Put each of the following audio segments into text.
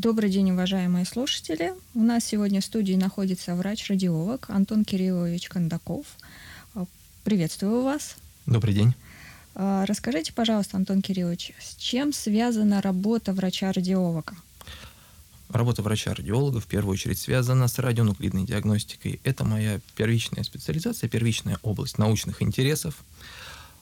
Добрый день, уважаемые слушатели. У нас сегодня в студии находится врач-радиолог Антон Кириллович Кондаков. А, приветствую вас. Добрый день. А, расскажите, пожалуйста, Антон Кириллович, с чем связана работа врача-радиолога? Работа врача-радиолога в первую очередь связана с радионуклидной диагностикой. Это моя первичная специализация, первичная область научных интересов.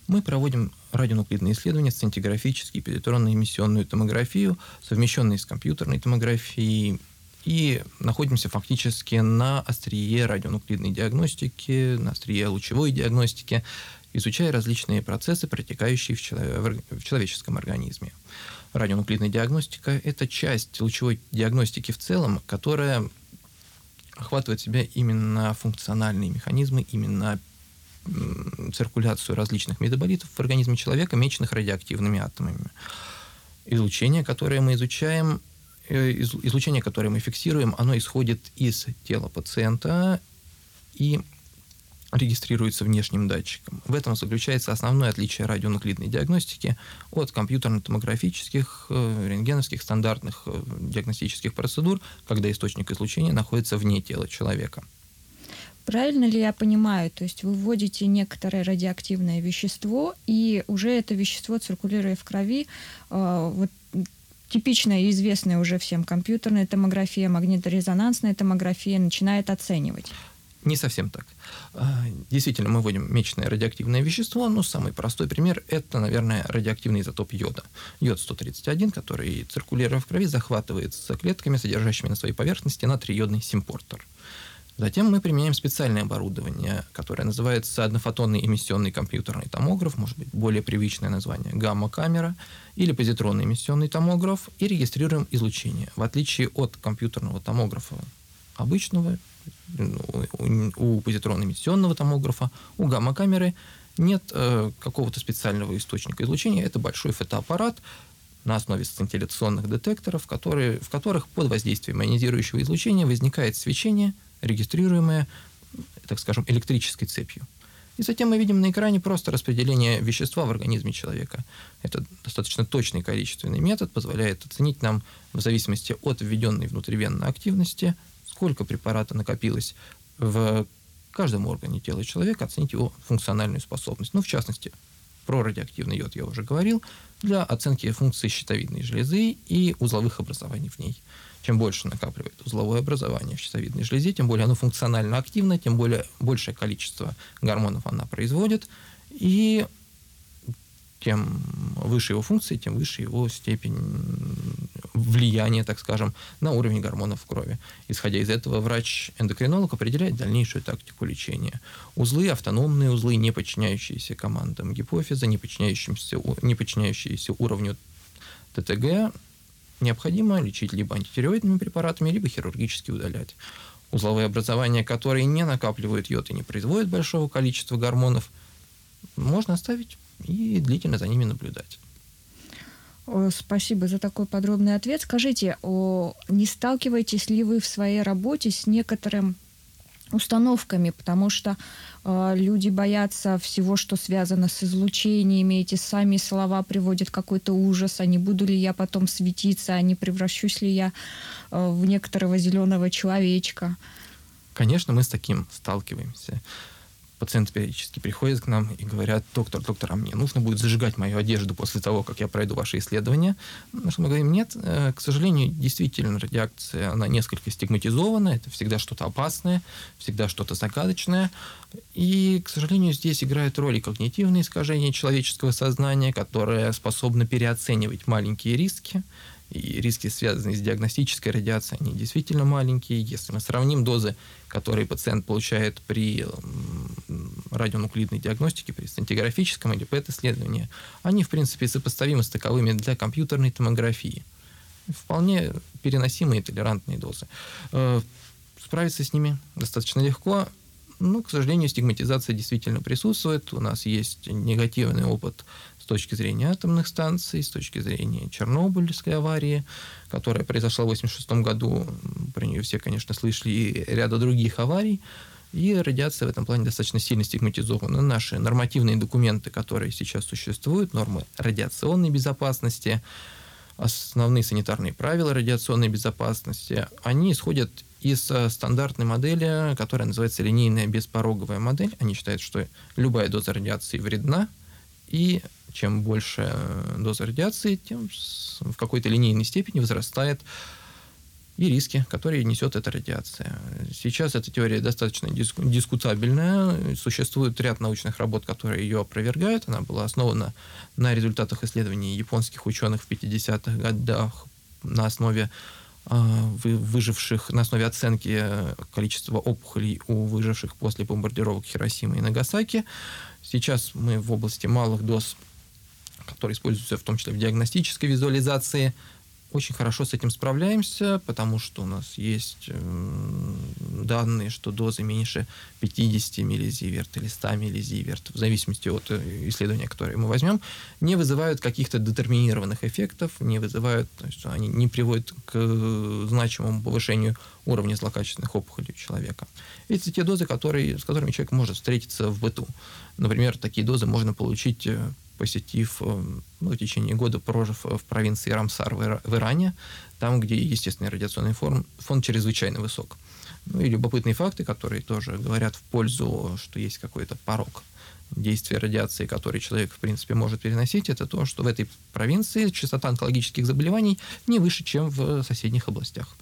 Мы проводим радионуклидные исследования, сцинтиграфические, позитронно-эмиссионную томографию, совмещенные с компьютерной томографией, и находимся фактически на острие радионуклидной диагностики, на острие лучевой диагностики, изучая различные процессы, протекающие в, челов... в человеческом организме. Радионуклидная диагностика – это часть лучевой диагностики в целом, которая охватывает в себя именно функциональные механизмы, именно циркуляцию различных метаболитов в организме человека, меченных радиоактивными атомами. Излучение, которое мы изучаем, э, излучение, которое мы фиксируем, оно исходит из тела пациента и регистрируется внешним датчиком. В этом заключается основное отличие радионуклидной диагностики от компьютерно-томографических, э, рентгеновских, стандартных э, диагностических процедур, когда источник излучения находится вне тела человека. Правильно ли я понимаю? То есть вы вводите некоторое радиоактивное вещество, и уже это вещество, циркулируя в крови, э, вот типичная и известная уже всем компьютерная томография, магниторезонансная томография начинает оценивать. Не совсем так. А, действительно, мы вводим мечное радиоактивное вещество, но самый простой пример – это, наверное, радиоактивный изотоп йода. Йод-131, который, циркулируя в крови, захватывается клетками, содержащими на своей поверхности натриодный симпортер. Затем мы применяем специальное оборудование, которое называется однофотонный эмиссионный компьютерный томограф, может быть, более привычное название, гамма-камера, или позитронный эмиссионный томограф, и регистрируем излучение. В отличие от компьютерного томографа обычного, ну, у позитронно-эмиссионного томографа, у гамма-камеры нет э, какого-то специального источника излучения. Это большой фотоаппарат на основе сцинтилляционных детекторов, которые, в которых под воздействием ионизирующего излучения возникает свечение – регистрируемое, так скажем, электрической цепью. И затем мы видим на экране просто распределение вещества в организме человека. Это достаточно точный количественный метод, позволяет оценить нам в зависимости от введенной внутривенной активности, сколько препарата накопилось в каждом органе тела человека, оценить его функциональную способность. Ну, в частности, про радиоактивный йод я уже говорил, для оценки функции щитовидной железы и узловых образований в ней. Чем больше накапливает узловое образование в щитовидной железе, тем более оно функционально активно, тем более большее количество гормонов она производит, и тем выше его функции, тем выше его степень влияния, так скажем, на уровень гормонов в крови. Исходя из этого, врач-эндокринолог определяет дальнейшую тактику лечения. Узлы, автономные узлы, не подчиняющиеся командам гипофиза, не подчиняющиеся, не подчиняющиеся уровню ТТГ, необходимо лечить либо антитероидными препаратами, либо хирургически удалять. Узловые образования, которые не накапливают йод и не производят большого количества гормонов, можно оставить и длительно за ними наблюдать. Спасибо за такой подробный ответ. Скажите, не сталкиваетесь ли вы в своей работе с некоторым установками, потому что э, люди боятся всего, что связано с излучениями. Эти сами слова приводят какой-то ужас. А не буду ли я потом светиться, а не превращусь ли я э, в некоторого зеленого человечка? Конечно, мы с таким сталкиваемся пациенты периодически приходят к нам и говорят, доктор, доктор, а мне нужно будет зажигать мою одежду после того, как я пройду ваши исследования. На что мы говорим, нет, э, к сожалению, действительно, радиация, она несколько стигматизована, это всегда что-то опасное, всегда что-то загадочное. И, к сожалению, здесь играют роли когнитивные искажения человеческого сознания, которые способны переоценивать маленькие риски, и риски, связанные с диагностической радиацией, они действительно маленькие. Если мы сравним дозы, которые пациент получает при радионуклидной диагностике, при сцинтиграфическом или ПЭТ-исследовании, они, в принципе, сопоставимы с таковыми для компьютерной томографии. Вполне переносимые толерантные дозы. Э, справиться с ними достаточно легко. Ну, к сожалению, стигматизация действительно присутствует. У нас есть негативный опыт с точки зрения атомных станций, с точки зрения Чернобыльской аварии, которая произошла в 1986 году. Про нее все, конечно, слышали, и ряда других аварий. И радиация в этом плане достаточно сильно стигматизована. Наши нормативные документы, которые сейчас существуют, нормы радиационной безопасности, основные санитарные правила радиационной безопасности, они исходят из э, стандартной модели, которая называется линейная беспороговая модель. Они считают, что любая доза радиации вредна, и чем больше э, доза радиации, тем в какой-то линейной степени возрастает и риски, которые несет эта радиация. Сейчас эта теория достаточно диску, дискутабельная. Существует ряд научных работ, которые ее опровергают. Она была основана на результатах исследований японских ученых в 50-х годах на основе выживших, на основе оценки количества опухолей у выживших после бомбардировок Хиросимы и Нагасаки. Сейчас мы в области малых доз, которые используются в том числе в диагностической визуализации, очень хорошо с этим справляемся, потому что у нас есть эм, данные, что дозы меньше 50 миллизиверт или 100 миллизиверт, в зависимости от э, исследования, которое мы возьмем, не вызывают каких-то детерминированных эффектов, не вызывают, то есть они не приводят к э, значимому повышению уровня злокачественных опухолей у человека. Это те дозы, которые, с которыми человек может встретиться в быту. Например, такие дозы можно получить э, посетив, э, ну, в течение года прожив в провинции Рамсар в Иране, там, где естественный радиационный фон, фон чрезвычайно высок. Ну и любопытные факты, которые тоже говорят в пользу, что есть какой-то порог действия радиации, который человек, в принципе, может переносить, это то, что в этой провинции частота онкологических заболеваний не выше, чем в соседних областях.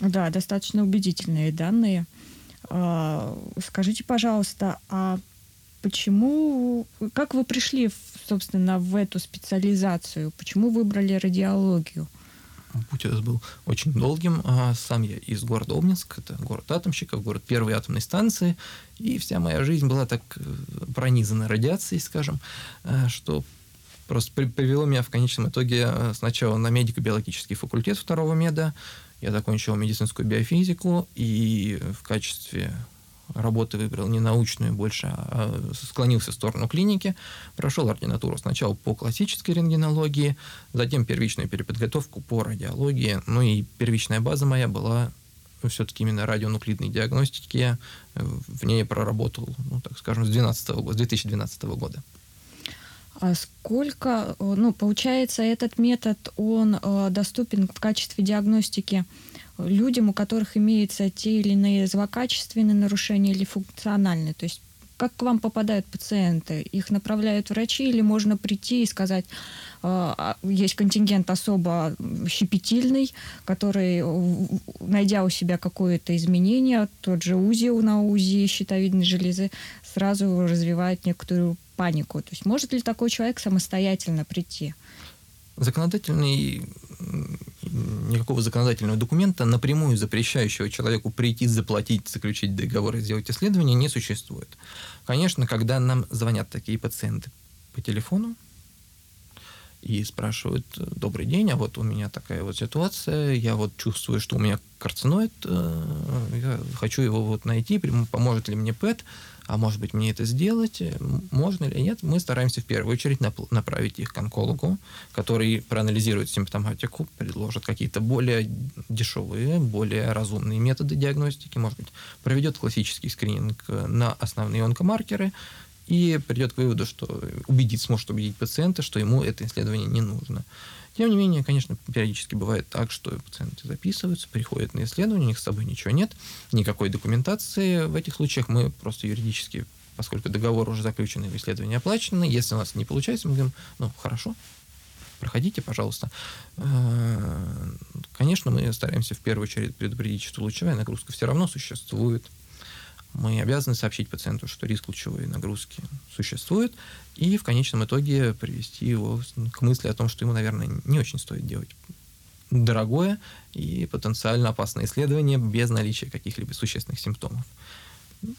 Да, достаточно убедительные данные. А, скажите, пожалуйста, а Почему, как вы пришли, собственно, в эту специализацию? Почему выбрали радиологию? Путь этот был очень долгим. А сам я из города Обнинск, это город атомщиков, город первой атомной станции, и вся моя жизнь была так э, пронизана радиацией, скажем, э, что просто привело меня в конечном итоге э, сначала на медико-биологический факультет второго меда, я закончил медицинскую биофизику, и в качестве работы выбрал не научную больше, а склонился в сторону клиники, прошел ординатуру сначала по классической рентгенологии, затем первичную переподготовку по радиологии, ну и первичная база моя была все-таки именно радионуклидной диагностики, в ней я проработал, ну, так скажем, с 12 года, с 2012 года. А сколько, ну, получается, этот метод, он э, доступен в качестве диагностики людям, у которых имеются те или иные злокачественные нарушения или функциональные. То есть как к вам попадают пациенты? Их направляют врачи или можно прийти и сказать, э, а, есть контингент особо щепетильный, который, найдя у себя какое-то изменение, тот же УЗИ на УЗИ щитовидной железы, сразу развивает некоторую панику. То есть может ли такой человек самостоятельно прийти? Законодательный никакого законодательного документа, напрямую запрещающего человеку прийти, заплатить, заключить договор и сделать исследование, не существует. Конечно, когда нам звонят такие пациенты по телефону и спрашивают, добрый день, а вот у меня такая вот ситуация, я вот чувствую, что у меня карциноид, э, я хочу его вот найти, поможет ли мне ПЭТ, а может быть мне это сделать, э, можно или нет, мы стараемся в первую очередь направить их к онкологу, который проанализирует симптоматику, предложит какие-то более дешевые, более разумные методы диагностики, может быть, проведет классический скрининг на основные онкомаркеры, и придет к выводу, что убедить, сможет убедить пациента, что ему это исследование не нужно. Тем не менее, конечно, периодически бывает так, что пациенты записываются, приходят на исследование, у них с собой ничего нет, никакой документации. В этих случаях мы просто юридически, поскольку договор уже заключен и исследование оплачено, если у нас не получается, мы говорим, ну, хорошо, проходите, пожалуйста. Э, конечно, мы стараемся в первую очередь предупредить, что лучевая нагрузка все равно существует, мы обязаны сообщить пациенту, что риск лучевой нагрузки существует, и в конечном итоге привести его к мысли о том, что ему, наверное, не очень стоит делать дорогое и потенциально опасное исследование без наличия каких-либо существенных симптомов.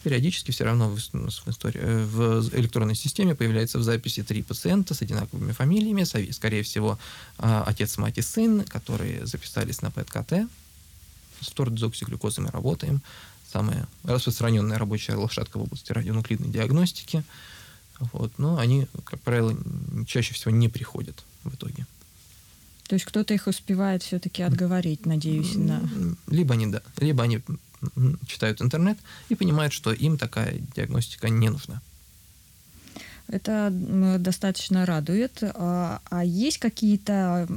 Периодически все равно в, в, истории, в электронной системе появляется в записи три пациента с одинаковыми фамилиями, скорее всего, а, отец, мать и сын, которые записались на ПЭТ-КТ. С тордезоксиглюкозой мы работаем самая распространенная рабочая лошадка в области радионуклидной диагностики. Вот. Но они, как правило, чаще всего не приходят в итоге. То есть кто-то их успевает все-таки отговорить, надеюсь, на... Либо они, да, либо они читают интернет и понимают, что им такая диагностика не нужна. Это достаточно радует. А, а есть какие-то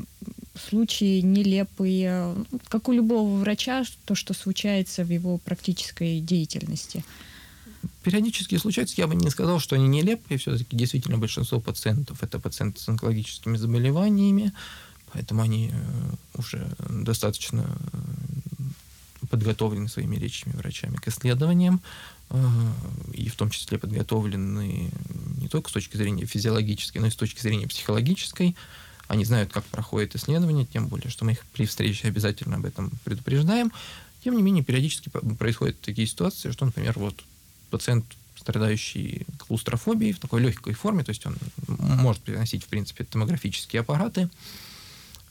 случаи нелепые, как у любого врача, то, что случается в его практической деятельности? Периодически случается, я бы не сказал, что они нелепые, все-таки действительно большинство пациентов это пациенты с онкологическими заболеваниями, поэтому они э, уже достаточно э, подготовлены своими речами врачами к исследованиям, э, и в том числе подготовлены не только с точки зрения физиологической, но и с точки зрения психологической. Они знают, как проходит исследование, тем более, что мы их при встрече обязательно об этом предупреждаем. Тем не менее, периодически происходят такие ситуации, что, например, вот пациент, страдающий клаустрофобией в такой легкой форме, то есть он может переносить, в принципе, томографические аппараты,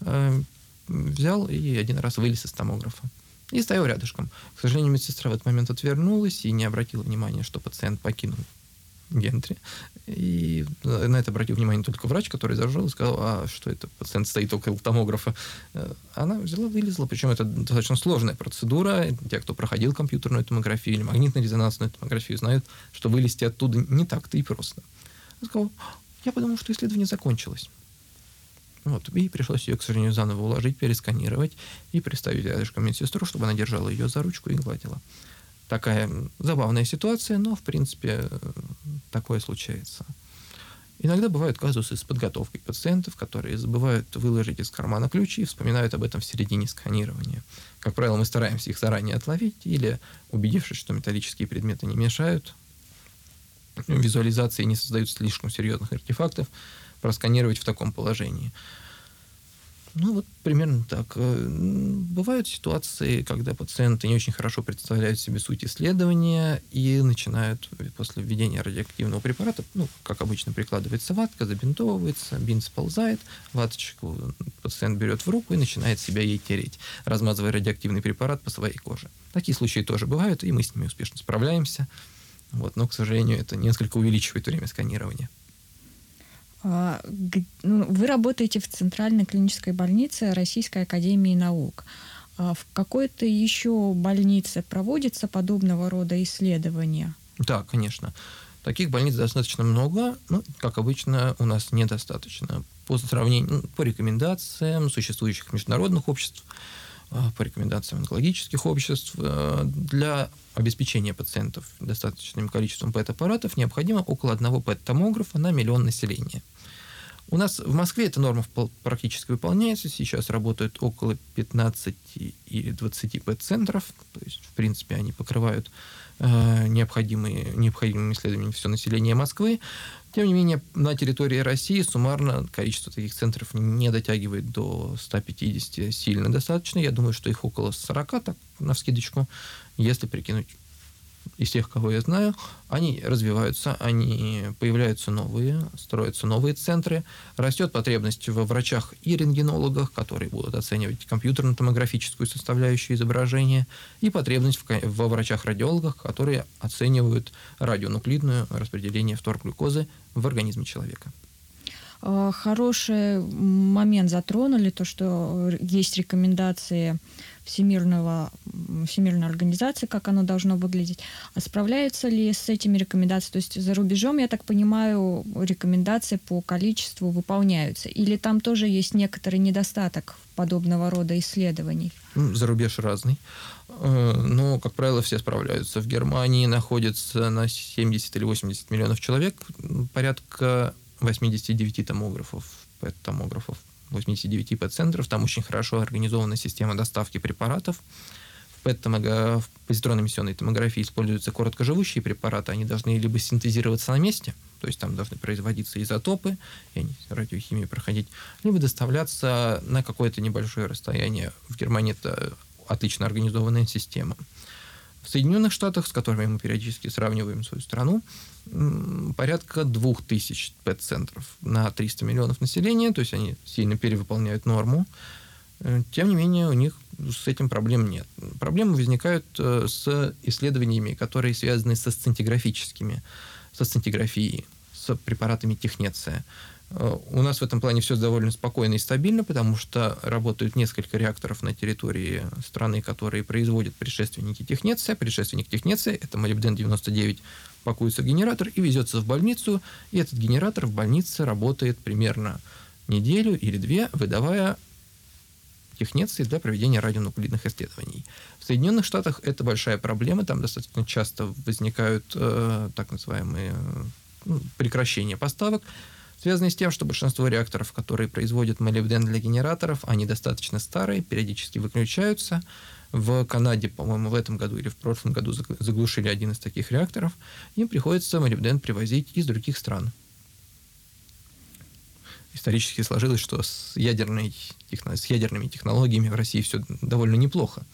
э, взял и один раз вылез из томографа. И стоял рядышком. К сожалению, медсестра в этот момент отвернулась и не обратила внимания, что пациент покинул гентри. И на это обратил внимание только врач, который зажил и сказал, а что это, пациент стоит около томографа. Э, она взяла, вылезла, причем это достаточно сложная процедура. Те, кто проходил компьютерную томографию или магнитно-резонансную томографию, знают, что вылезти оттуда не так-то и просто. Она сказала, я подумал, что исследование закончилось. Вот, и пришлось ее, к сожалению, заново уложить, пересканировать и приставить рядышком медсестру, чтобы она держала ее за ручку и гладила такая забавная ситуация, но, в принципе, такое случается. Иногда бывают казусы с подготовкой пациентов, которые забывают выложить из кармана ключи и вспоминают об этом в середине сканирования. Как правило, мы стараемся их заранее отловить или, убедившись, что металлические предметы не мешают, визуализации не создают слишком серьезных артефактов, просканировать в таком положении. Ну, вот примерно так. Э, бывают ситуации, когда пациенты не очень хорошо представляют себе суть исследования и начинают после введения радиоактивного препарата, ну, как обычно, прикладывается ватка, забинтовывается, бинт сползает, ваточку пациент берет в руку и начинает себя ей тереть, размазывая радиоактивный препарат по своей коже. Такие случаи тоже бывают, и мы с ними успешно справляемся. Вот, но, к сожалению, это несколько увеличивает время сканирования. А, ну, вы работаете в Центральной клинической больнице Российской Академии Наук. А в какой-то еще больнице проводится подобного рода исследования? Да, конечно. Таких больниц достаточно много, но, как обычно, у нас недостаточно. По сравнению, ну, по рекомендациям существующих международных обществ, а, по рекомендациям онкологических обществ, для обеспечения пациентов достаточным количеством ПЭТ-аппаратов необходимо около одного ПЭТ-томографа на миллион населения – у нас в Москве эта норма практически выполняется. Сейчас работают около 15 или 20 ПЭТ-центров. То есть, в принципе, они покрывают э, необходимые, необходимыми исследованиями все население Москвы. Тем не менее, на территории России суммарно количество таких центров не дотягивает до 150 сильно достаточно. Я думаю, что их около 40, так, на вскидочку, если прикинуть из тех, кого я знаю, они развиваются, они появляются новые, строятся новые центры, растет потребность во врачах и рентгенологах, которые будут оценивать компьютерно-томографическую составляющую изображения, и потребность в, во врачах-радиологах, которые оценивают радионуклидное распределение фторглюкозы в организме человека. А, хороший момент затронули, то, что есть рекомендации Всемирного, Всемирной организации, как оно должно выглядеть. А справляются ли с этими рекомендациями? То есть за рубежом, я так понимаю, рекомендации по количеству выполняются. Или там тоже есть некоторый недостаток подобного рода исследований? Ну, за рубеж разный. Э, но, как правило, все справляются. В Германии находится на 70 или 80 миллионов человек порядка 89 томографов, ПЭТ-томографов 89 ПЭТ-центров. Там очень хорошо организована система доставки препаратов. В ПЭТ-в позитронно-эмиссионной томографии используются короткоживущие препараты. Они должны либо синтезироваться на месте, то есть там должны производиться изотопы, и они радиохимию проходить, либо доставляться на какое-то небольшое расстояние. В Германии это отлично организованная система. В Соединенных Штатах, с которыми мы периодически сравниваем свою страну, порядка 2000 ПЭТ-центров на 300 миллионов населения, то есть они сильно перевыполняют норму. Э, тем не менее, у них с этим проблем нет. Проблемы возникают э, с исследованиями, которые связаны со сцинтиграфическими, со сцинтиграфией, с препаратами технеция. Э, у нас в этом плане все довольно спокойно и стабильно, потому что работают несколько реакторов на территории страны, которые производят предшественники технеция. Предшественник технеция – это молибден-99 пакуется генератор и везется в больницу, и этот генератор в больнице работает примерно неделю или две, выдавая технеции для проведения радионуклидных исследований. В Соединенных Штатах это большая проблема, там достаточно часто возникают э, так называемые ну, прекращения поставок, связанные с тем, что большинство реакторов, которые производят молибден для генераторов, они достаточно старые, периодически выключаются. В Канаде, по-моему, в этом году или в прошлом году заглушили один из таких реакторов. Им приходится молибден привозить из других стран исторически сложилось, что с, ядерной, с ядерными технологиями в России все довольно неплохо.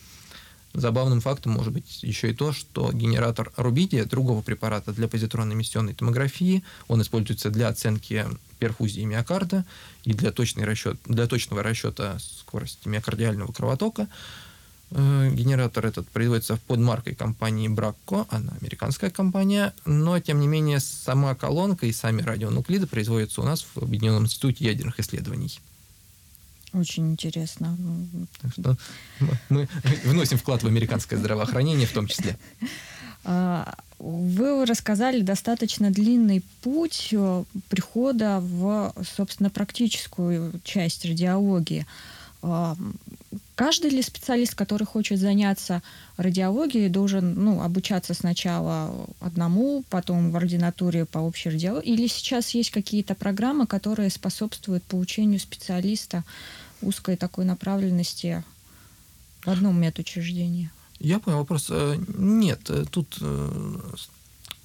Забавным фактом может быть еще и то, что генератор рубидия, другого препарата для позитронной эмиссионной томографии, он используется для оценки перфузии миокарда и для, точной расчет, для точного расчета скорости миокардиального кровотока, Э, генератор этот производится под маркой компании Bracco, она американская компания, но, тем не менее, сама колонка и сами радионуклиды производятся у нас в Объединенном институте ядерных исследований. Очень интересно. Так что мы вносим вклад в американское здравоохранение в том числе. А, вы рассказали достаточно длинный путь э, прихода в, собственно, практическую часть радиологии. А, каждый ли специалист, который хочет заняться радиологией, должен ну, обучаться сначала одному, потом в ординатуре по общей радиологии? Или сейчас есть какие-то программы, которые способствуют получению специалиста узкой такой направленности в одном медучреждении? Я понял вопрос. Э, нет, э, тут э,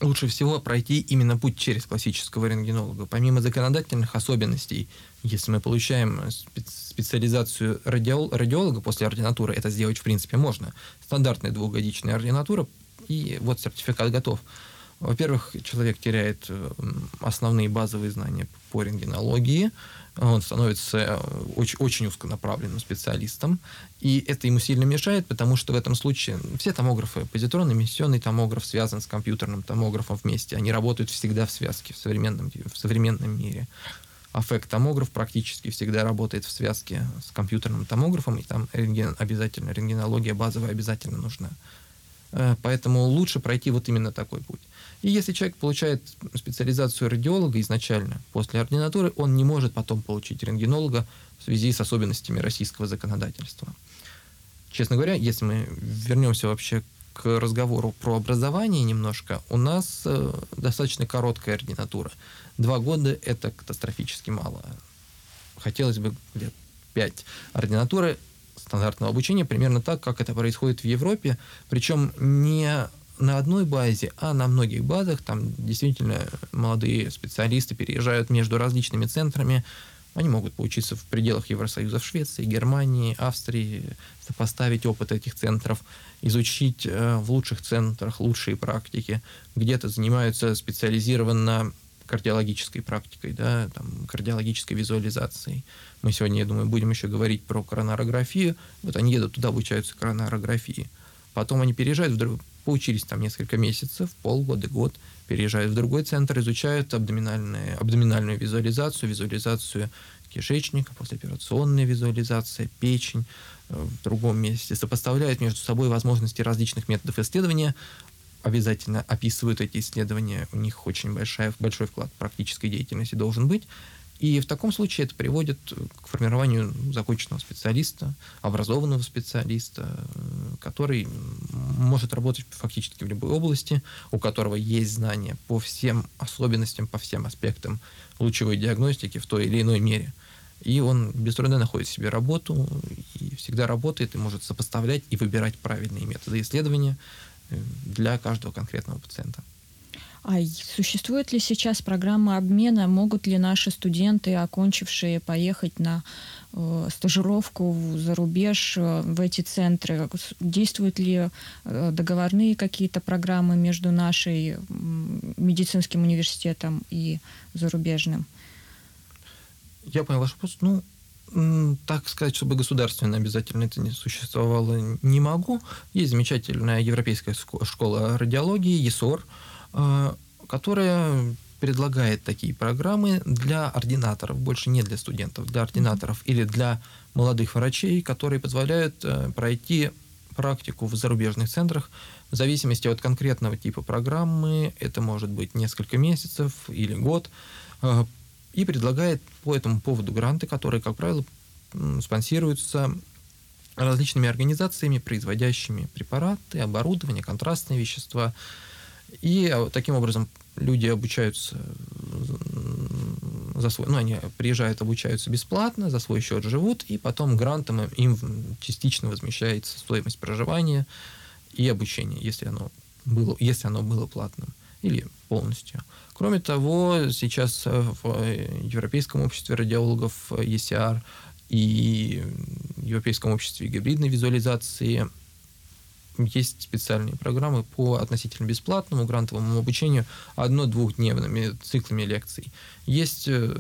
лучше всего пройти именно путь через классического рентгенолога. Помимо законодательных особенностей, если мы получаем специализацию радиол, радиолога после ординатуры, это сделать в принципе можно. Стандартная двухгодичная ординатура, и вот сертификат готов. Во-первых, человек теряет основные базовые знания по рентгенологии, он становится э, очень, очень узконаправленным специалистом, и это ему сильно мешает, потому что в этом случае все томографы, позитронный эмиссионный томограф связан с компьютерным томографом вместе, они работают всегда в связке в современном, в современном мире. Аффект-томограф практически всегда работает в связке с компьютерным томографом, и там рентген, обязательно, рентгенология базовая обязательно нужна. Э, поэтому лучше пройти вот именно такой путь. И если человек получает специализацию радиолога изначально, после ординатуры, он не может потом получить рентгенолога в связи с особенностями российского законодательства. Честно говоря, если мы вернемся вообще к разговору про образование немножко, у нас э, достаточно короткая ординатура. Два года – это катастрофически мало. Хотелось бы лет пять. Ординатуры стандартного обучения примерно так, как это происходит в Европе, причем не на одной базе, а на многих базах. Там действительно молодые специалисты переезжают между различными центрами. Они могут поучиться в пределах Евросоюза в Швеции, Германии, Австрии, сопоставить опыт этих центров, изучить э, в лучших центрах лучшие практики. Где-то занимаются специализированно кардиологической практикой, да, там, кардиологической визуализацией. Мы сегодня, я думаю, будем еще говорить про коронарографию. Вот они едут туда, обучаются коронарографии. Потом они переезжают в. Поучились там несколько месяцев, полгода, год, переезжают в другой центр, изучают абдоминальную, абдоминальную визуализацию, визуализацию кишечника, послеоперационная визуализация, печень э, в другом месте, сопоставляют между собой возможности различных методов исследования, обязательно описывают эти исследования, у них очень большая, большой вклад практической деятельности должен быть, и в таком случае это приводит к формированию законченного специалиста, образованного специалиста, который может работать фактически в любой области, у которого есть знания по всем особенностям, по всем аспектам лучевой диагностики в той или иной мере. И он без труда находит себе работу, и всегда работает, и может сопоставлять и выбирать правильные методы исследования э, для каждого конкретного пациента. А существует ли сейчас программа обмена? Могут ли наши студенты, окончившие, поехать на э, стажировку за рубеж э, в эти центры? Действуют ли э, договорные какие-то программы между нашей медицинским университетом и зарубежным? Я понял ваш вопрос. Ну, так сказать, чтобы государственно обязательно это не существовало, не могу. Есть замечательная европейская школа радиологии, ЕСОР, которая предлагает такие программы для ординаторов, больше не для студентов, для ординаторов или для молодых врачей, которые позволяют э, пройти практику в зарубежных центрах в зависимости от конкретного типа программы. Это может быть несколько месяцев или год. Э, и предлагает по этому поводу гранты, которые, как правило, спонсируются различными организациями, производящими препараты, оборудование, контрастные вещества. И а, таким образом люди обучаются за свой, ну, они приезжают, обучаются бесплатно, за свой счет живут, и потом грантом им частично возмещается стоимость проживания и обучения, если оно было, если оно было платным или полностью. Кроме того, сейчас в Европейском обществе радиологов ECR и Европейском обществе гибридной визуализации есть специальные программы по относительно бесплатному грантовому обучению одно-двухдневными циклами лекций. Есть э,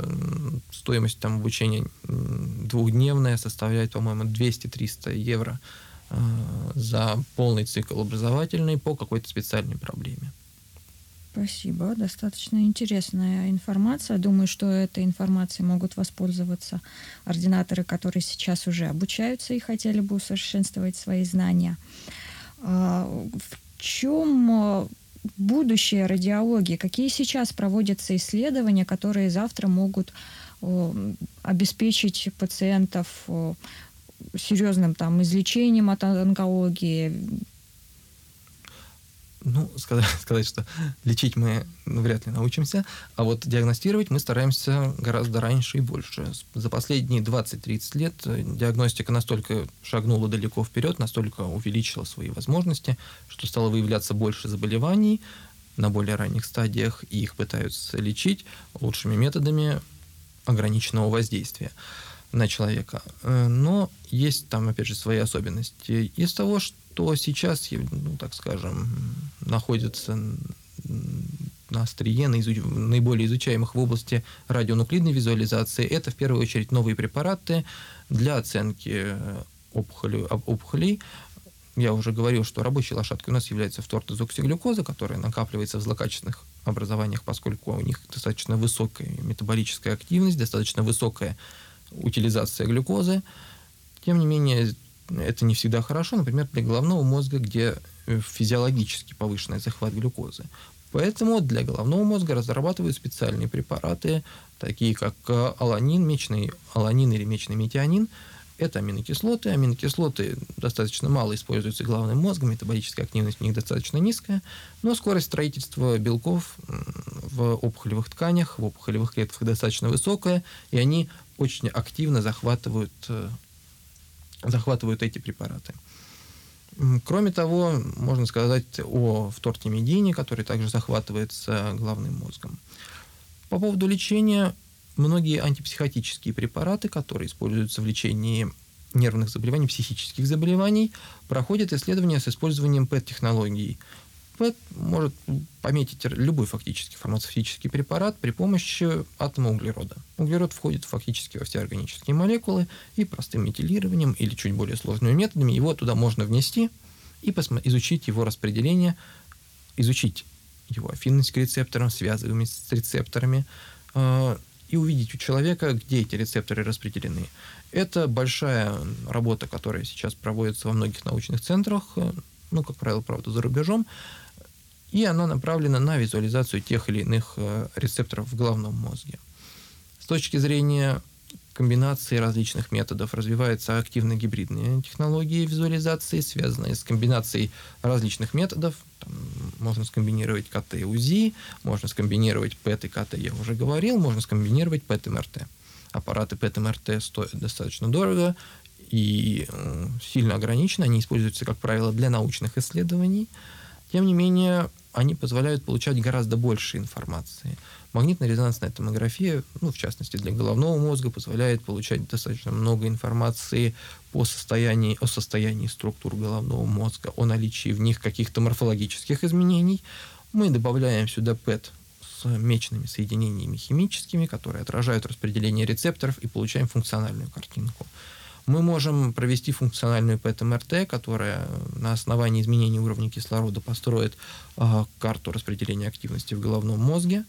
стоимость там обучения двухдневная, составляет, по-моему, 200-300 евро э, за полный цикл образовательный по какой-то специальной проблеме. Спасибо. Достаточно интересная информация. Думаю, что этой информацией могут воспользоваться ординаторы, которые сейчас уже обучаются и хотели бы усовершенствовать свои знания. А, в чем а, будущее радиологии? Какие сейчас проводятся исследования, которые завтра могут обеспечить пациентов серьезным там излечением от онкологии, ну, сказать, сказать, что лечить мы ну, вряд ли научимся, а вот диагностировать мы стараемся гораздо раньше и больше. За последние 20-30 лет э, диагностика настолько шагнула далеко вперед, настолько увеличила свои возможности, что стало выявляться больше заболеваний на более ранних стадиях, и их пытаются лечить лучшими методами ограниченного воздействия на человека. Э, но есть там, опять же, свои особенности. Из того, что то сейчас, ну, так скажем, находится на острие наиболее изучаемых в области радионуклидной визуализации. Это в первую очередь новые препараты для оценки опухолей. опухолей. Я уже говорил, что рабочей лошадкой у нас является фтортозоксиглюкоза, которая накапливается в злокачественных образованиях, поскольку у них достаточно высокая метаболическая активность, достаточно высокая утилизация глюкозы. Тем не менее, это не всегда хорошо, например, для головного мозга, где э, физиологически повышенный захват глюкозы. Поэтому для головного мозга разрабатывают специальные препараты, такие как э, аланин, мечный аланин или мечный метионин. Это аминокислоты. Аминокислоты достаточно мало используются головным мозгом, метаболическая активность у них достаточно низкая, но скорость строительства белков в опухолевых тканях, в опухолевых клетках достаточно высокая, и они очень активно захватывают э, захватывают эти препараты. Кроме того, можно сказать о втортимидине, который также захватывается главным мозгом. По поводу лечения, многие антипсихотические препараты, которые используются в лечении нервных заболеваний, психических заболеваний, проходят исследования с использованием ПЭТ-технологий. ПЭТ может пометить любой фактически фармацевтический препарат при помощи атома углерода. Углерод входит фактически во все органические молекулы, и простым метилированием или чуть более сложными методами его туда можно внести и изучить его распределение, изучить его афинность к рецепторам, связываемость с рецепторами, э, и увидеть у человека, где эти рецепторы распределены. Это большая работа, которая сейчас проводится во многих научных центрах, э, ну, как правило, правда, за рубежом, и она направлена на визуализацию тех или иных э, рецепторов в головном мозге. С точки зрения комбинации различных методов развиваются активно-гибридные технологии визуализации, связанные с комбинацией различных методов. Там можно скомбинировать КТ и УЗИ, можно скомбинировать ПЭТ и КТ, я уже говорил, можно скомбинировать ПЭТ и МРТ. Аппараты ПЭТ и МРТ стоят достаточно дорого и э, сильно ограничены, они используются, как правило, для научных исследований – тем не менее, они позволяют получать гораздо больше информации. Магнитно-резонансная томография, ну, в частности, для головного мозга, позволяет получать достаточно много информации по состоянию, о состоянии структур головного мозга, о наличии в них каких-то морфологических изменений. Мы добавляем сюда ПЭТ с мечными соединениями химическими, которые отражают распределение рецепторов, и получаем функциональную картинку мы можем провести функциональную ПЭТ-МРТ, которая на основании изменения уровня кислорода построит э, карту распределения активности в головном мозге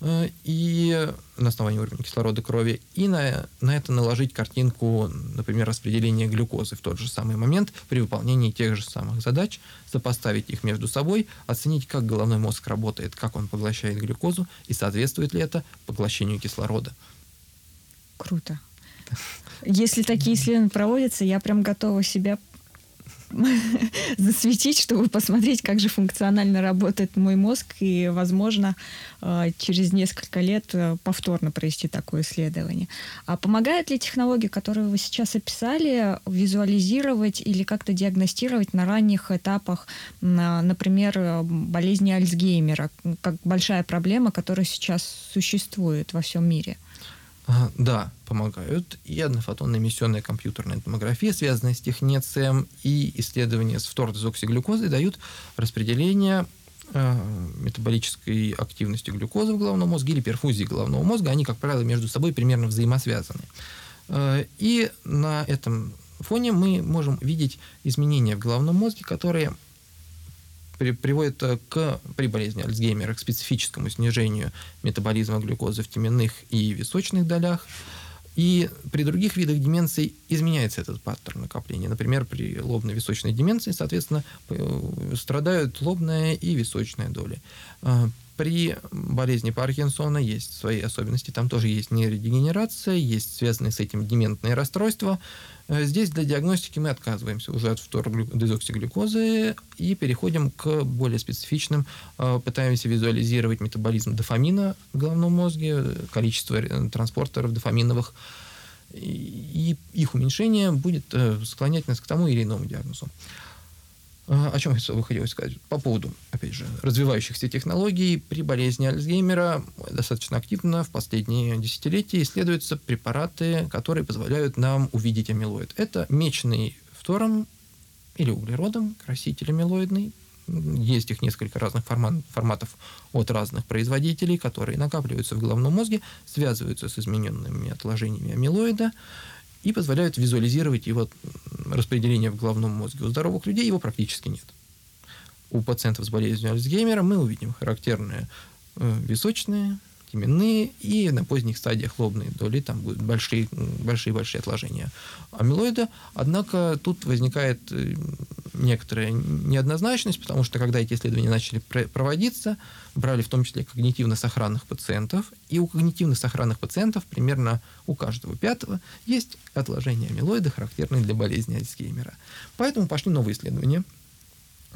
э, и на основании уровня кислорода крови, и на, на это наложить картинку, например, распределения глюкозы в тот же самый момент при выполнении тех же самых задач, сопоставить их между собой, оценить, как головной мозг работает, как он поглощает глюкозу и соответствует ли это поглощению кислорода. Круто. Если такие исследования проводятся, я прям готова себя засветить, чтобы посмотреть, как же функционально работает мой мозг, и, возможно, э, через несколько лет э, повторно провести такое исследование. А помогают ли технологии, которые вы сейчас описали, визуализировать или как-то диагностировать на ранних этапах, например, э, болезни Альцгеймера, как большая проблема, которая сейчас существует во всем мире? Да, помогают. И однофотонная эмиссионная компьютерная томография, связанная с технецием, и исследования с фтордезоксиглюкозой дают распределение э, метаболической активности глюкозы в головном мозге или перфузии головного мозга. Они, как правило, между собой примерно взаимосвязаны. Э, и на этом фоне мы можем видеть изменения в головном мозге, которые при, приводит э, к, при болезни Альцгеймера к специфическому снижению метаболизма глюкозы в теменных и височных долях. И при других видах деменции изменяется этот паттерн накопления. Например, при лобно-височной деменции, соответственно, страдают лобная и височная доли. При болезни Паркинсона есть свои особенности. Там тоже есть нейродегенерация, есть связанные с этим дементные расстройства. Э, здесь для диагностики мы отказываемся уже от фтордезоксиглюкозы и переходим к более специфичным. Э, пытаемся визуализировать метаболизм дофамина в головном мозге, количество э, транспортеров дофаминовых, и их уменьшение будет склонять нас к тому или иному диагнозу. А, о чем я хотел сказать? По поводу, опять же, развивающихся технологий при болезни Альцгеймера достаточно активно в последние десятилетия исследуются препараты, которые позволяют нам увидеть амилоид. Это мечный фтором или углеродом, краситель амилоидный. Есть их несколько разных формат, форматов от разных производителей, которые накапливаются в головном мозге, связываются с измененными отложениями амилоида и позволяют визуализировать его распределение в головном мозге. У здоровых людей его практически нет. У пациентов с болезнью Альцгеймера мы увидим характерные э, височные, теменные и на поздних стадиях лобные доли, там будут большие, большие-большие отложения амилоида. Однако тут возникает э, некоторая неоднозначность, потому что когда эти исследования начали проводиться, брали в том числе когнитивно-сохранных пациентов, и у когнитивно-сохранных пациентов примерно у каждого пятого есть отложения амилоида, характерные для болезни Альцгеймера. Поэтому пошли новые исследования,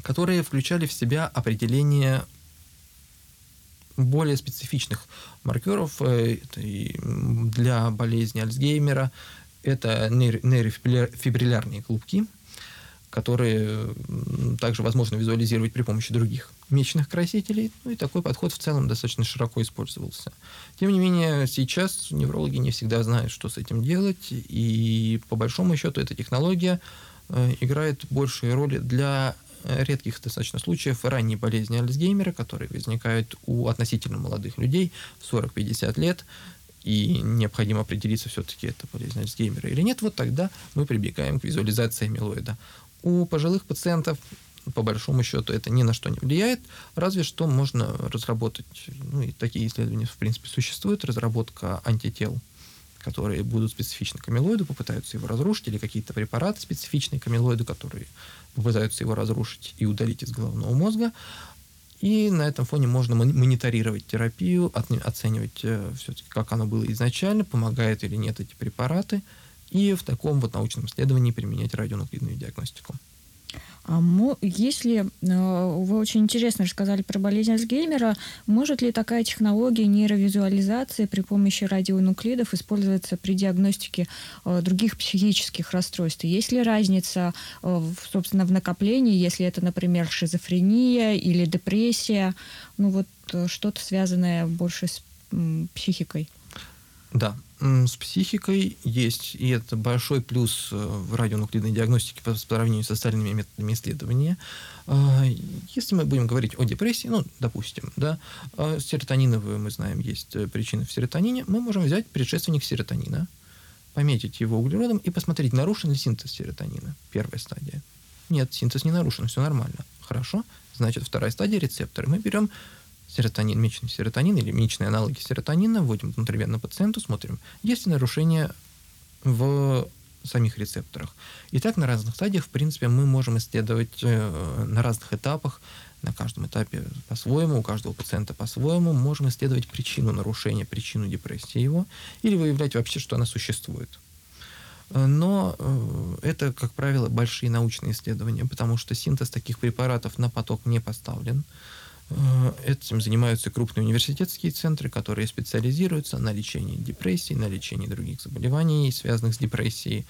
которые включали в себя определение более специфичных маркеров э, для болезни Альцгеймера. Это нейрофибриллярные клубки, которые также возможно визуализировать при помощи других мечных красителей. Ну и такой подход в целом достаточно широко использовался. Тем не менее, сейчас неврологи не всегда знают, что с этим делать, и по большому счету эта технология э, играет большую роль для редких достаточно случаев ранней болезни Альцгеймера, которые возникают у относительно молодых людей в 40-50 лет, и необходимо определиться, все-таки это болезнь Альцгеймера или нет, вот тогда мы прибегаем к визуализации амилоида. У пожилых пациентов по большому счету это ни на что не влияет, разве что можно разработать, ну и такие исследования в принципе существуют, разработка антител которые будут специфичны к амилоиду, попытаются его разрушить, или какие-то препараты специфичные к амилоиду, которые попытаются его разрушить и удалить из головного мозга. И на этом фоне можно мониторировать терапию, оценивать э, все-таки, как оно было изначально, помогают или нет эти препараты, и в таком вот научном исследовании применять радионуклидную диагностику. А если э, вы очень интересно рассказали про болезнь Альцгеймера, может ли такая технология нейровизуализации при помощи радионуклидов использоваться при диагностике э, других психических расстройств? Есть ли разница, э, собственно, в накоплении, если это, например, шизофрения или депрессия, ну вот что-то связанное больше с психикой? Да, с психикой есть, и это большой плюс э, в радионуклидной диагностике по сравнению с остальными методами исследования. А, если мы будем говорить о депрессии, ну, допустим, да, а, серотониновую мы знаем, есть э, причины в серотонине, мы можем взять предшественник серотонина, пометить его углеродом и посмотреть, нарушен ли синтез серотонина, первая стадия. Нет, синтез не нарушен, все нормально. Хорошо, значит, вторая стадия рецепторы. Мы берем серотонин, месячный серотонин или месячные аналоги серотонина, вводим внутривенно пациенту, смотрим, есть ли нарушение в самих рецепторах. И так на разных стадиях, в принципе, мы можем исследовать э, на разных этапах, на каждом этапе по-своему, у каждого пациента по-своему, можем исследовать причину нарушения, причину депрессии его, или выявлять вообще, что она существует. Но это, как правило, большие научные исследования, потому что синтез таких препаратов на поток не поставлен. Этим занимаются крупные университетские центры, которые специализируются на лечении депрессии, на лечении других заболеваний, связанных с депрессией.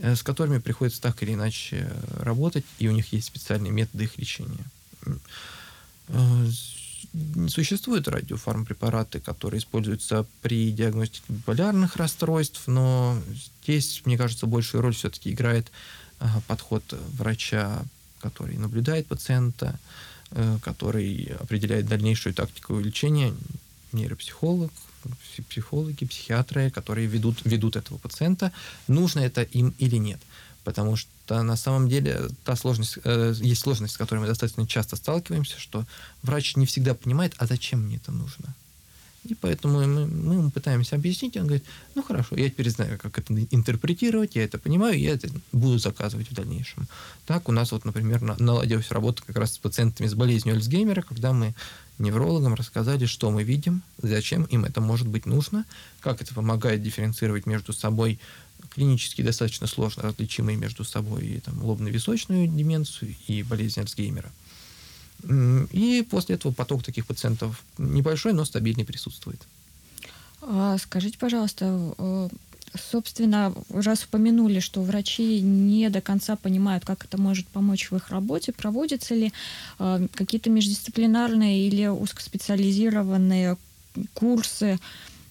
Э, с которыми приходится так или иначе работать, и у них есть специальные методы их лечения. Э, существуют радиофармпрепараты, которые используются при диагностике биполярных расстройств, но здесь, мне кажется, большую роль все-таки играет э, подход врача, который наблюдает пациента, который определяет дальнейшую тактику лечения, нейропсихолог, психологи, психиатры, которые ведут, ведут этого пациента, нужно это им или нет. Потому что на самом деле та сложность, э, есть сложность, с которой мы достаточно часто сталкиваемся, что врач не всегда понимает, а зачем мне это нужно. И поэтому мы, мы ему пытаемся объяснить, он говорит, ну хорошо, я теперь знаю, как это интерпретировать, я это понимаю, я это буду заказывать в дальнейшем. Так у нас вот, например, наладилась работа как раз с пациентами с болезнью Альцгеймера, когда мы неврологам рассказали, что мы видим, зачем им это может быть нужно, как это помогает дифференцировать между собой клинически достаточно сложно различимые между собой и, там, лобно-височную деменцию и болезнь Альцгеймера. И после этого поток таких пациентов небольшой, но стабильный присутствует. А скажите, пожалуйста, э, собственно, раз упомянули, что врачи не до конца понимают, как это может помочь в их работе, проводятся ли э, какие-то междисциплинарные или узкоспециализированные курсы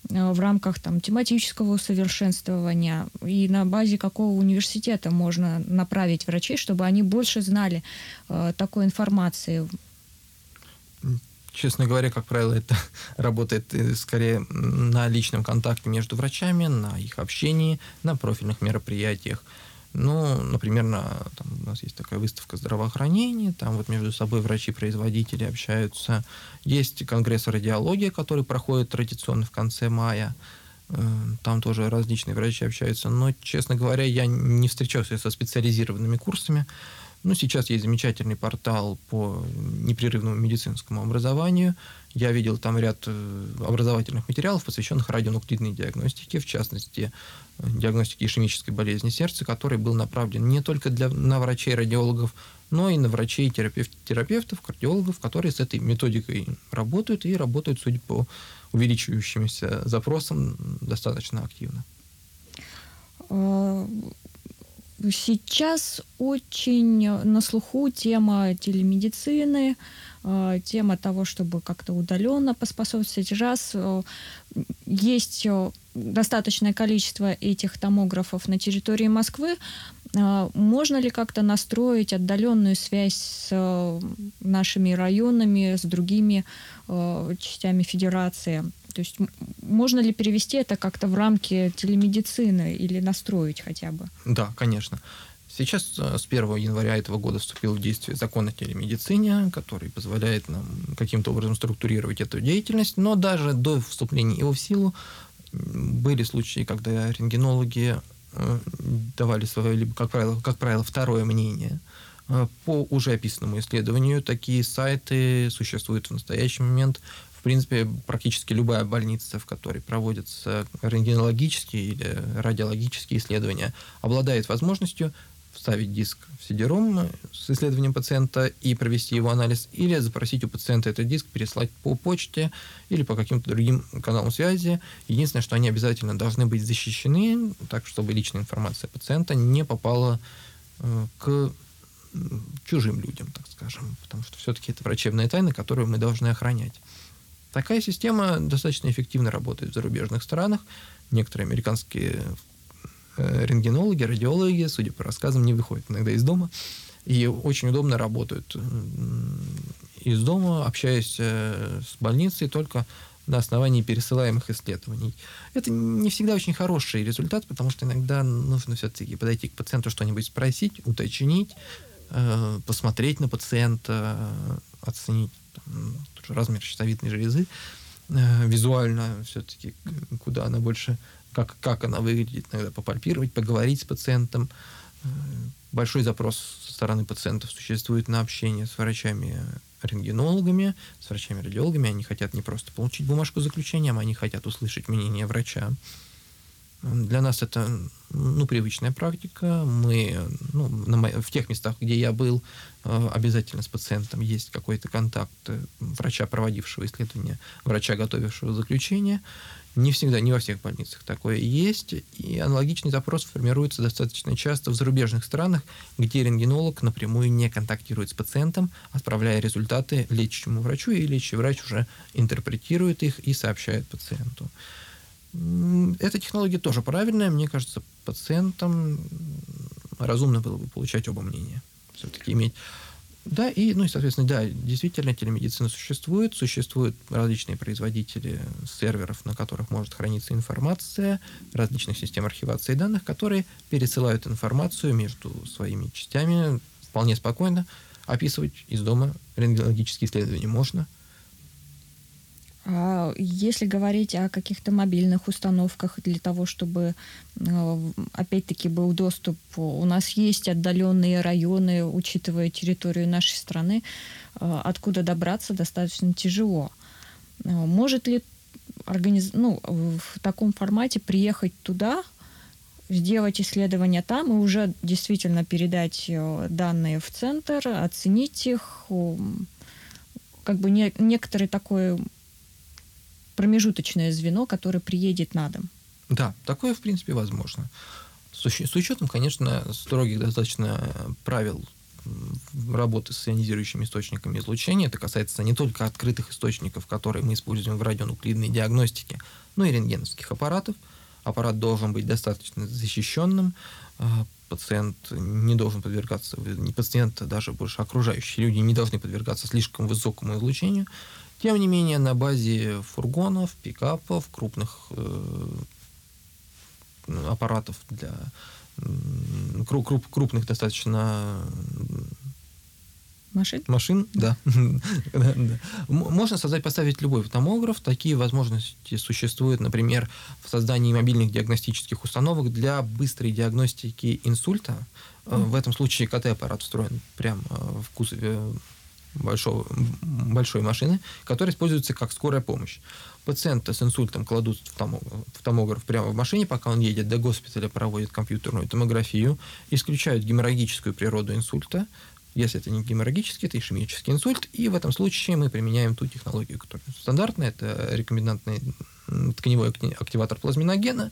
в рамках там, тематического усовершенствования и на базе какого университета можно направить врачей, чтобы они больше знали э, такой информации Честно говоря, как правило, это работает э, скорее на личном контакте между врачами, на их общении, на профильных мероприятиях. Ну, например, на, там, у нас есть такая выставка здравоохранения, там вот между собой врачи-производители общаются. Есть конгресс радиологии, который проходит традиционно в конце мая. Э, там тоже различные врачи общаются. Но, честно говоря, я не встречался со специализированными курсами. Ну, сейчас есть замечательный портал по непрерывному медицинскому образованию. Я видел там ряд э, образовательных материалов, посвященных радионуклидной диагностике, в частности, диагностике ишемической болезни сердца, который был направлен не только для, на врачей-радиологов, но и на врачей-терапевтов, кардиологов, которые с этой методикой работают и работают, судя по увеличивающимся запросам, достаточно активно. А, Сейчас очень на слуху тема телемедицины, э, тема того, чтобы как-то удаленно поспособствовать. Раз э, есть достаточное количество этих томографов на территории Москвы, можно ли как-то настроить отдаленную связь с нашими районами, с другими частями федерации? То есть можно ли перевести это как-то в рамки телемедицины или настроить хотя бы? Да, конечно. Сейчас э, с 1 января этого года вступил в действие закон о телемедицине, который позволяет нам каким-то образом структурировать эту деятельность, но даже до вступления его в силу были случаи, когда рентгенологи э, давали свое, либо, как правило, как правило, второе мнение э, по уже описанному исследованию. Такие сайты существуют в настоящий момент в принципе, практически любая больница, в которой проводятся рентгенологические или радиологические исследования, обладает возможностью вставить диск в CD-ROM с исследованием пациента и провести его анализ, или запросить у пациента этот диск, переслать по почте или по каким-то другим каналам связи. Единственное, что они обязательно должны быть защищены, так, чтобы личная информация пациента не попала э, к чужим людям, так скажем, потому что все-таки это врачебная тайна, которую мы должны охранять. Такая система достаточно эффективно работает в зарубежных странах. Некоторые американские рентгенологи, радиологи, судя по рассказам, не выходят иногда из дома и очень удобно работают из дома, общаясь э, с больницей только на основании пересылаемых исследований. Это не всегда очень хороший результат, потому что иногда нужно все-таки подойти к пациенту, что-нибудь спросить, уточнить, э, посмотреть на пациента, оценить размер щитовидной железы, э, визуально все-таки, куда она больше, как, как она выглядит, иногда попальпировать, поговорить с пациентом. Э, большой запрос со стороны пациентов существует на общение с врачами-рентгенологами, с врачами-радиологами. Они хотят не просто получить бумажку с заключением, они хотят услышать мнение врача. Для нас это ну, привычная практика. Мы ну, на, в тех местах, где я был, э, обязательно с пациентом есть какой-то контакт врача, проводившего исследование, врача, готовившего заключение. Не всегда, не во всех больницах такое есть. И аналогичный запрос формируется достаточно часто в зарубежных странах, где рентгенолог напрямую не контактирует с пациентом, отправляя результаты лечащему врачу, и лечащий врач уже интерпретирует их и сообщает пациенту. Эта технология тоже правильная. Мне кажется, пациентам разумно было бы получать оба мнения. Все-таки иметь да, и, ну и, соответственно, да, действительно, телемедицина существует, существуют различные производители серверов, на которых может храниться информация, различных систем архивации данных, которые пересылают информацию между своими частями вполне спокойно. Описывать из дома рентгенологические исследования можно – а если говорить о каких-то мобильных установках для того, чтобы э, опять-таки был доступ, у нас есть отдаленные районы, учитывая территорию нашей страны, э, откуда добраться достаточно тяжело. Э, может ли организ... ну, в таком формате приехать туда, сделать исследования там и уже действительно передать данные в центр, оценить их, как бы не, некоторый такой промежуточное звено, которое приедет на дом. Да, такое, в принципе, возможно. С, учетом, конечно, строгих достаточно правил работы с ионизирующими источниками излучения. Это касается не только открытых источников, которые мы используем в радионуклидной диагностике, но и рентгеновских аппаратов. Аппарат должен быть достаточно защищенным, а, пациент не должен подвергаться, не пациент, а даже больше окружающие люди не должны подвергаться слишком высокому излучению. Тем не менее, на базе фургонов, пикапов, крупных э, аппаратов для круп, круп, крупных достаточно машин, машин да. Можно создать, поставить любой томограф. Такие возможности существуют, например, в создании мобильных диагностических установок для быстрой диагностики инсульта. В этом случае КТ-аппарат встроен прямо в кузове большого, большой машины, которая используется как скорая помощь. Пациента с инсультом кладут в томограф, прямо в машине, пока он едет до госпиталя, проводят компьютерную томографию, исключают геморрагическую природу инсульта, если это не геморрагический, это ишемический инсульт. И в этом случае мы применяем ту технологию, которая стандартная. Это рекомендантный тканевой активатор плазминогена,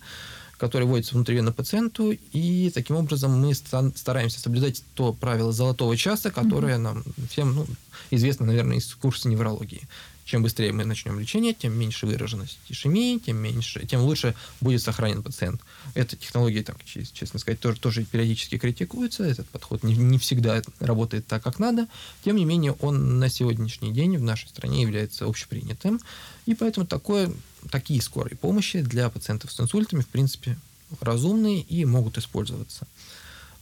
который вводится внутривенно пациенту, и таким образом мы стараемся соблюдать то правило золотого часа, которое mm-hmm. нам всем ну, известно, наверное, из курса неврологии. Чем быстрее мы начнем лечение, тем меньше выраженность ишемии, тем меньше, тем лучше будет сохранен пациент. Эта технология, так, честно сказать, тоже, тоже периодически критикуется. Этот подход не, не всегда работает так, как надо. Тем не менее, он на сегодняшний день в нашей стране является общепринятым. И поэтому такое, такие скорые помощи для пациентов с инсультами, в принципе, разумные и могут использоваться.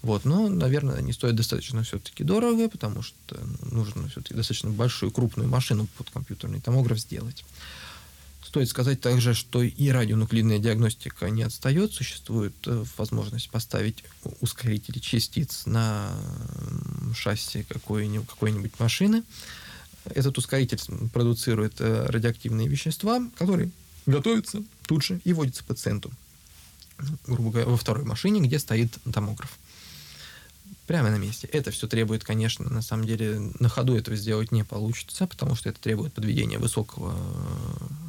Вот, но, наверное, они стоят достаточно все-таки дорого, потому что нужно все-таки достаточно большую крупную машину под компьютерный томограф сделать. Стоит сказать также, что и радионуклидная диагностика не отстает. Существует э, возможность поставить ускорители частиц на шасси какой-нибудь, какой-нибудь машины. Этот ускоритель продуцирует э, радиоактивные вещества, которые готовятся тут же и вводятся пациенту, грубо говоря, во второй машине, где стоит томограф прямо на месте. Это все требует, конечно, на самом деле, на ходу этого сделать не получится, потому что это требует подведения высокого,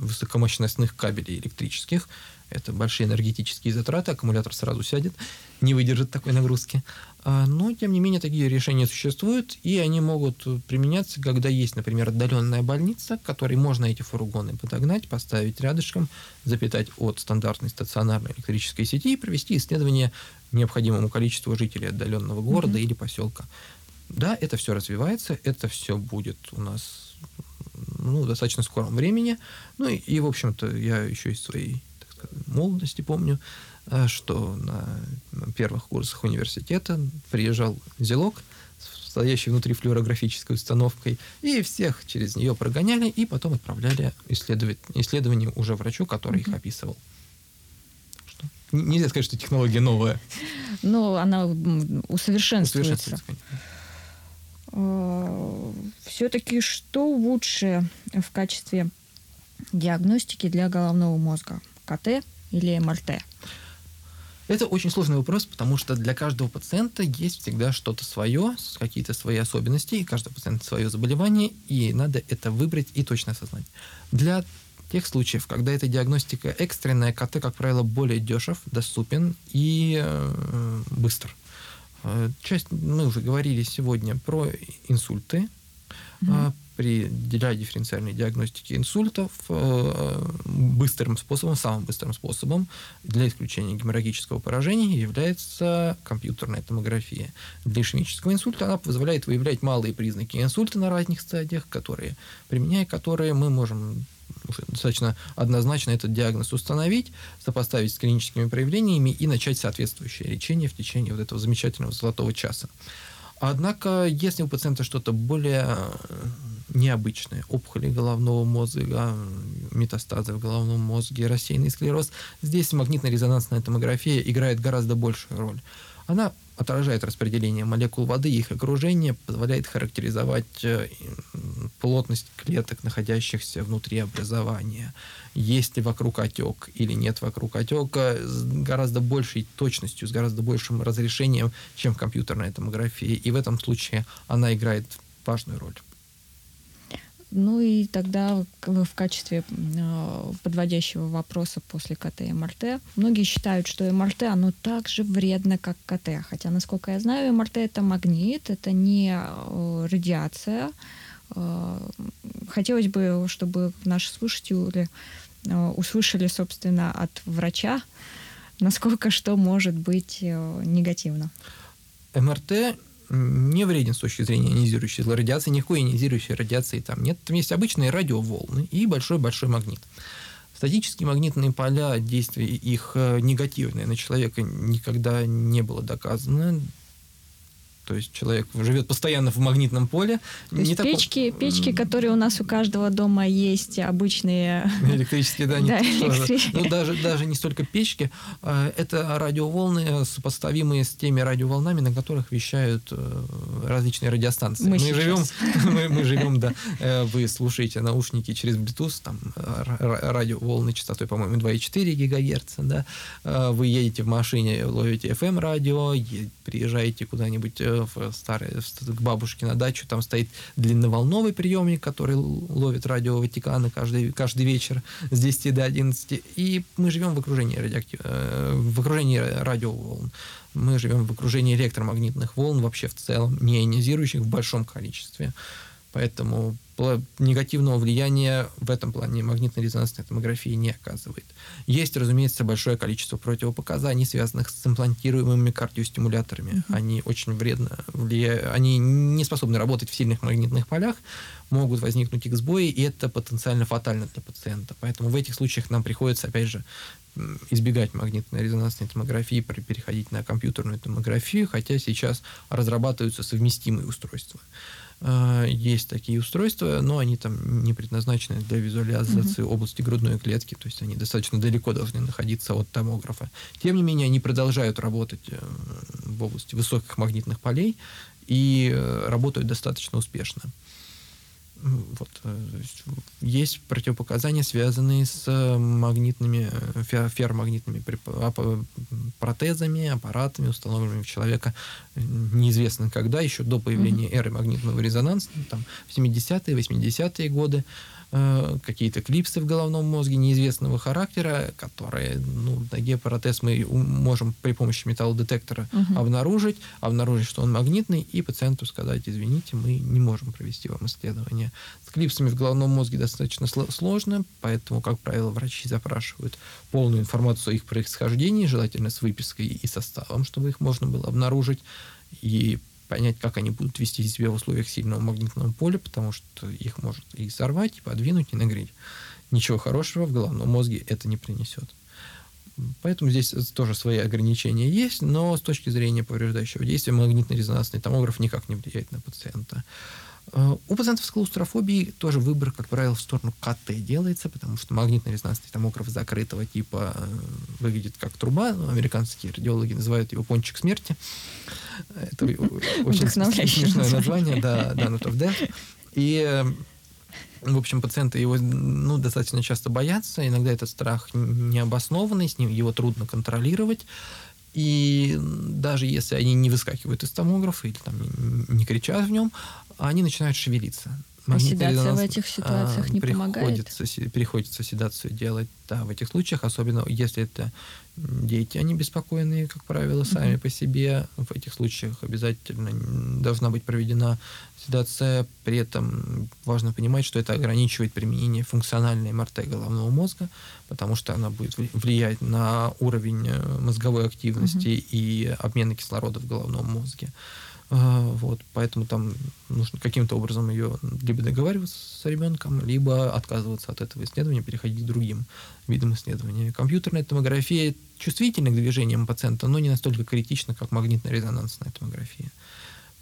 высокомощностных кабелей электрических. Это большие энергетические затраты, аккумулятор сразу сядет, не выдержит такой нагрузки. А, но, тем не менее, такие решения существуют, и они могут применяться, когда есть, например, отдаленная больница, к которой можно эти фургоны подогнать, поставить рядышком, запитать от стандартной стационарной электрической сети и провести исследование необходимому количеству жителей отдаленного города mm-hmm. или поселка. Да, это все развивается, это все будет у нас ну, в достаточно скором времени. Ну и, и в общем-то, я еще из своей так сказать, молодости помню, э, что на первых курсах университета приезжал зелок, стоящий внутри флюорографической установкой, и всех через нее прогоняли, и потом отправляли исследовать, исследования уже врачу, который mm-hmm. их описывал нельзя сказать, что технология новая. Ну, она усовершенствуется. А, Все-таки что лучше в качестве диагностики для головного мозга? КТ или МРТ? Это очень сложный вопрос, потому что для каждого пациента есть всегда что-то свое, какие-то свои особенности, и каждого пациента свое заболевание, и надо это выбрать и точно осознать. Для тех случаев, когда эта диагностика экстренная, КТ, как правило, более дешев, доступен и э, быстр. Э, часть, мы уже говорили сегодня про инсульты. Mm-hmm при дифференциальной диагностике инсультов э, быстрым способом, самым быстрым способом для исключения геморрагического поражения является компьютерная томография. Для ишемического инсульта она позволяет выявлять малые признаки инсульта на разных стадиях, которые, применяя которые мы можем достаточно однозначно этот диагноз установить, сопоставить с клиническими проявлениями и начать соответствующее лечение в течение вот этого замечательного золотого часа. Однако, если у пациента что-то более необычные опухоли головного мозга, метастазы в головном мозге, рассеянный склероз. Здесь магнитно-резонансная томография играет гораздо большую роль. Она отражает распределение молекул воды и их окружение, позволяет характеризовать э, плотность клеток, находящихся внутри образования. Есть ли вокруг отек или нет вокруг отека с гораздо большей точностью, с гораздо большим разрешением, чем в компьютерной томографии. И в этом случае она играет важную роль. Ну и тогда в качестве а, подводящего вопроса после КТ и МРТ, многие считают, что МРТ, оно так же вредно, как КТ. Хотя, насколько я знаю, МРТ это магнит, это не а, радиация. А, хотелось бы, чтобы наши слушатели услышали, собственно, от врача, насколько что может быть негативно. МРТ не вреден с точки зрения ионизирующей радиации, никакой ионизирующей радиации там нет. Там есть обычные радиоволны и большой-большой магнит. Статические магнитные поля, действия их э, негативные на человека никогда не было доказано. То есть человек живет постоянно в магнитном поле. То есть не печки, так... печки, которые у нас у каждого дома есть, обычные... Электрические, да, не да, электрические. Ну, даже, даже не столько печки. А, это радиоволны, сопоставимые с теми радиоволнами, на которых вещают э, различные радиостанции. Мы, мы живем, мы, мы живем, да. Э, вы слушаете наушники через Bluetooth, там радиоволны частотой, по-моему, 2,4 ГГц, да. Э, вы едете в машине, ловите FM-радио, приезжаете куда-нибудь в старой, к бабушке на дачу, там стоит длинноволновый приемник, который ловит радио Ватикана каждый, каждый вечер с 10 до 11. И мы живем в окружении, радиоактив... Э, в окружении радиоволн. Мы живем в окружении электромагнитных волн вообще в целом, не ионизирующих в большом количестве. Поэтому негативного влияния в этом плане магнитно-резонансная томография не оказывает. Есть, разумеется, большое количество противопоказаний, связанных с имплантируемыми кардиостимуляторами. Uh-huh. Они очень вредно влияют, они не способны работать в сильных магнитных полях, могут возникнуть их сбои, и это потенциально фатально для пациента. Поэтому в этих случаях нам приходится, опять же, избегать магнитно-резонансной томографии, переходить на компьютерную томографию, хотя сейчас разрабатываются совместимые устройства. А, есть такие устройства, но они там не предназначены для визуализации угу. области грудной клетки, то есть они достаточно далеко должны находиться от томографа. Тем не менее, они продолжают работать э, в области высоких магнитных полей и э, работают достаточно успешно. Вот. Э, есть противопоказания, связанные с магнитными, ферромагнитными протезами, аппаратами, установленными в человека неизвестно когда, еще до появления эры магнитного резонанса, там, в 70-е, 80-е годы. Э, какие-то клипсы в головном мозге неизвестного характера, которые, ну, на геопротез мы можем при помощи металлодетектора угу. обнаружить, обнаружить, что он магнитный, и пациенту сказать, извините, мы не можем провести вам исследование. С клипсами в головном мозге достаточно сложно, поэтому, как правило, врачи запрашивают полную информацию о их происхождении, желательно с выпиской и составом, чтобы их можно было обнаружить. И понять, как они будут вести себя в условиях сильного магнитного поля, потому что их может и сорвать, и подвинуть, и нагреть. Ничего хорошего в головном мозге это не принесет. Поэтому здесь тоже свои ограничения есть, но с точки зрения повреждающего действия магнитно-резонансный томограф никак не влияет на пациента. Э, у пациентов с клаустрофобией тоже выбор, как правило, в сторону КТ делается, потому что магнитно-резонансный томограф закрытого типа э, выглядит как труба. Американские радиологи называют его пончик смерти. Это очень смешное название, да, Donut of Death. И э, в общем, пациенты его ну, достаточно часто боятся. Иногда этот страх необоснованный, с ним его трудно контролировать. И даже если они не выскакивают из томографа или там не кричат в нем, они начинают шевелиться. А седация в этих ситуациях не приходится, помогает? Приходится седацию делать, да, в этих случаях, особенно если это дети, они беспокойные, как правило, сами mm-hmm. по себе. В этих случаях обязательно должна быть проведена седация. При этом важно понимать, что это ограничивает применение функциональной МРТ головного мозга, потому что она будет влиять на уровень э, мозговой активности mm-hmm. и обмена кислорода в головном мозге. А, вот, поэтому там нужно каким-то образом ее либо договариваться с ребенком, либо отказываться от этого исследования, переходить к другим видам исследования. Компьютерная томография чувствительна к движениям пациента, но не настолько критична, как магнитно-резонансная томография.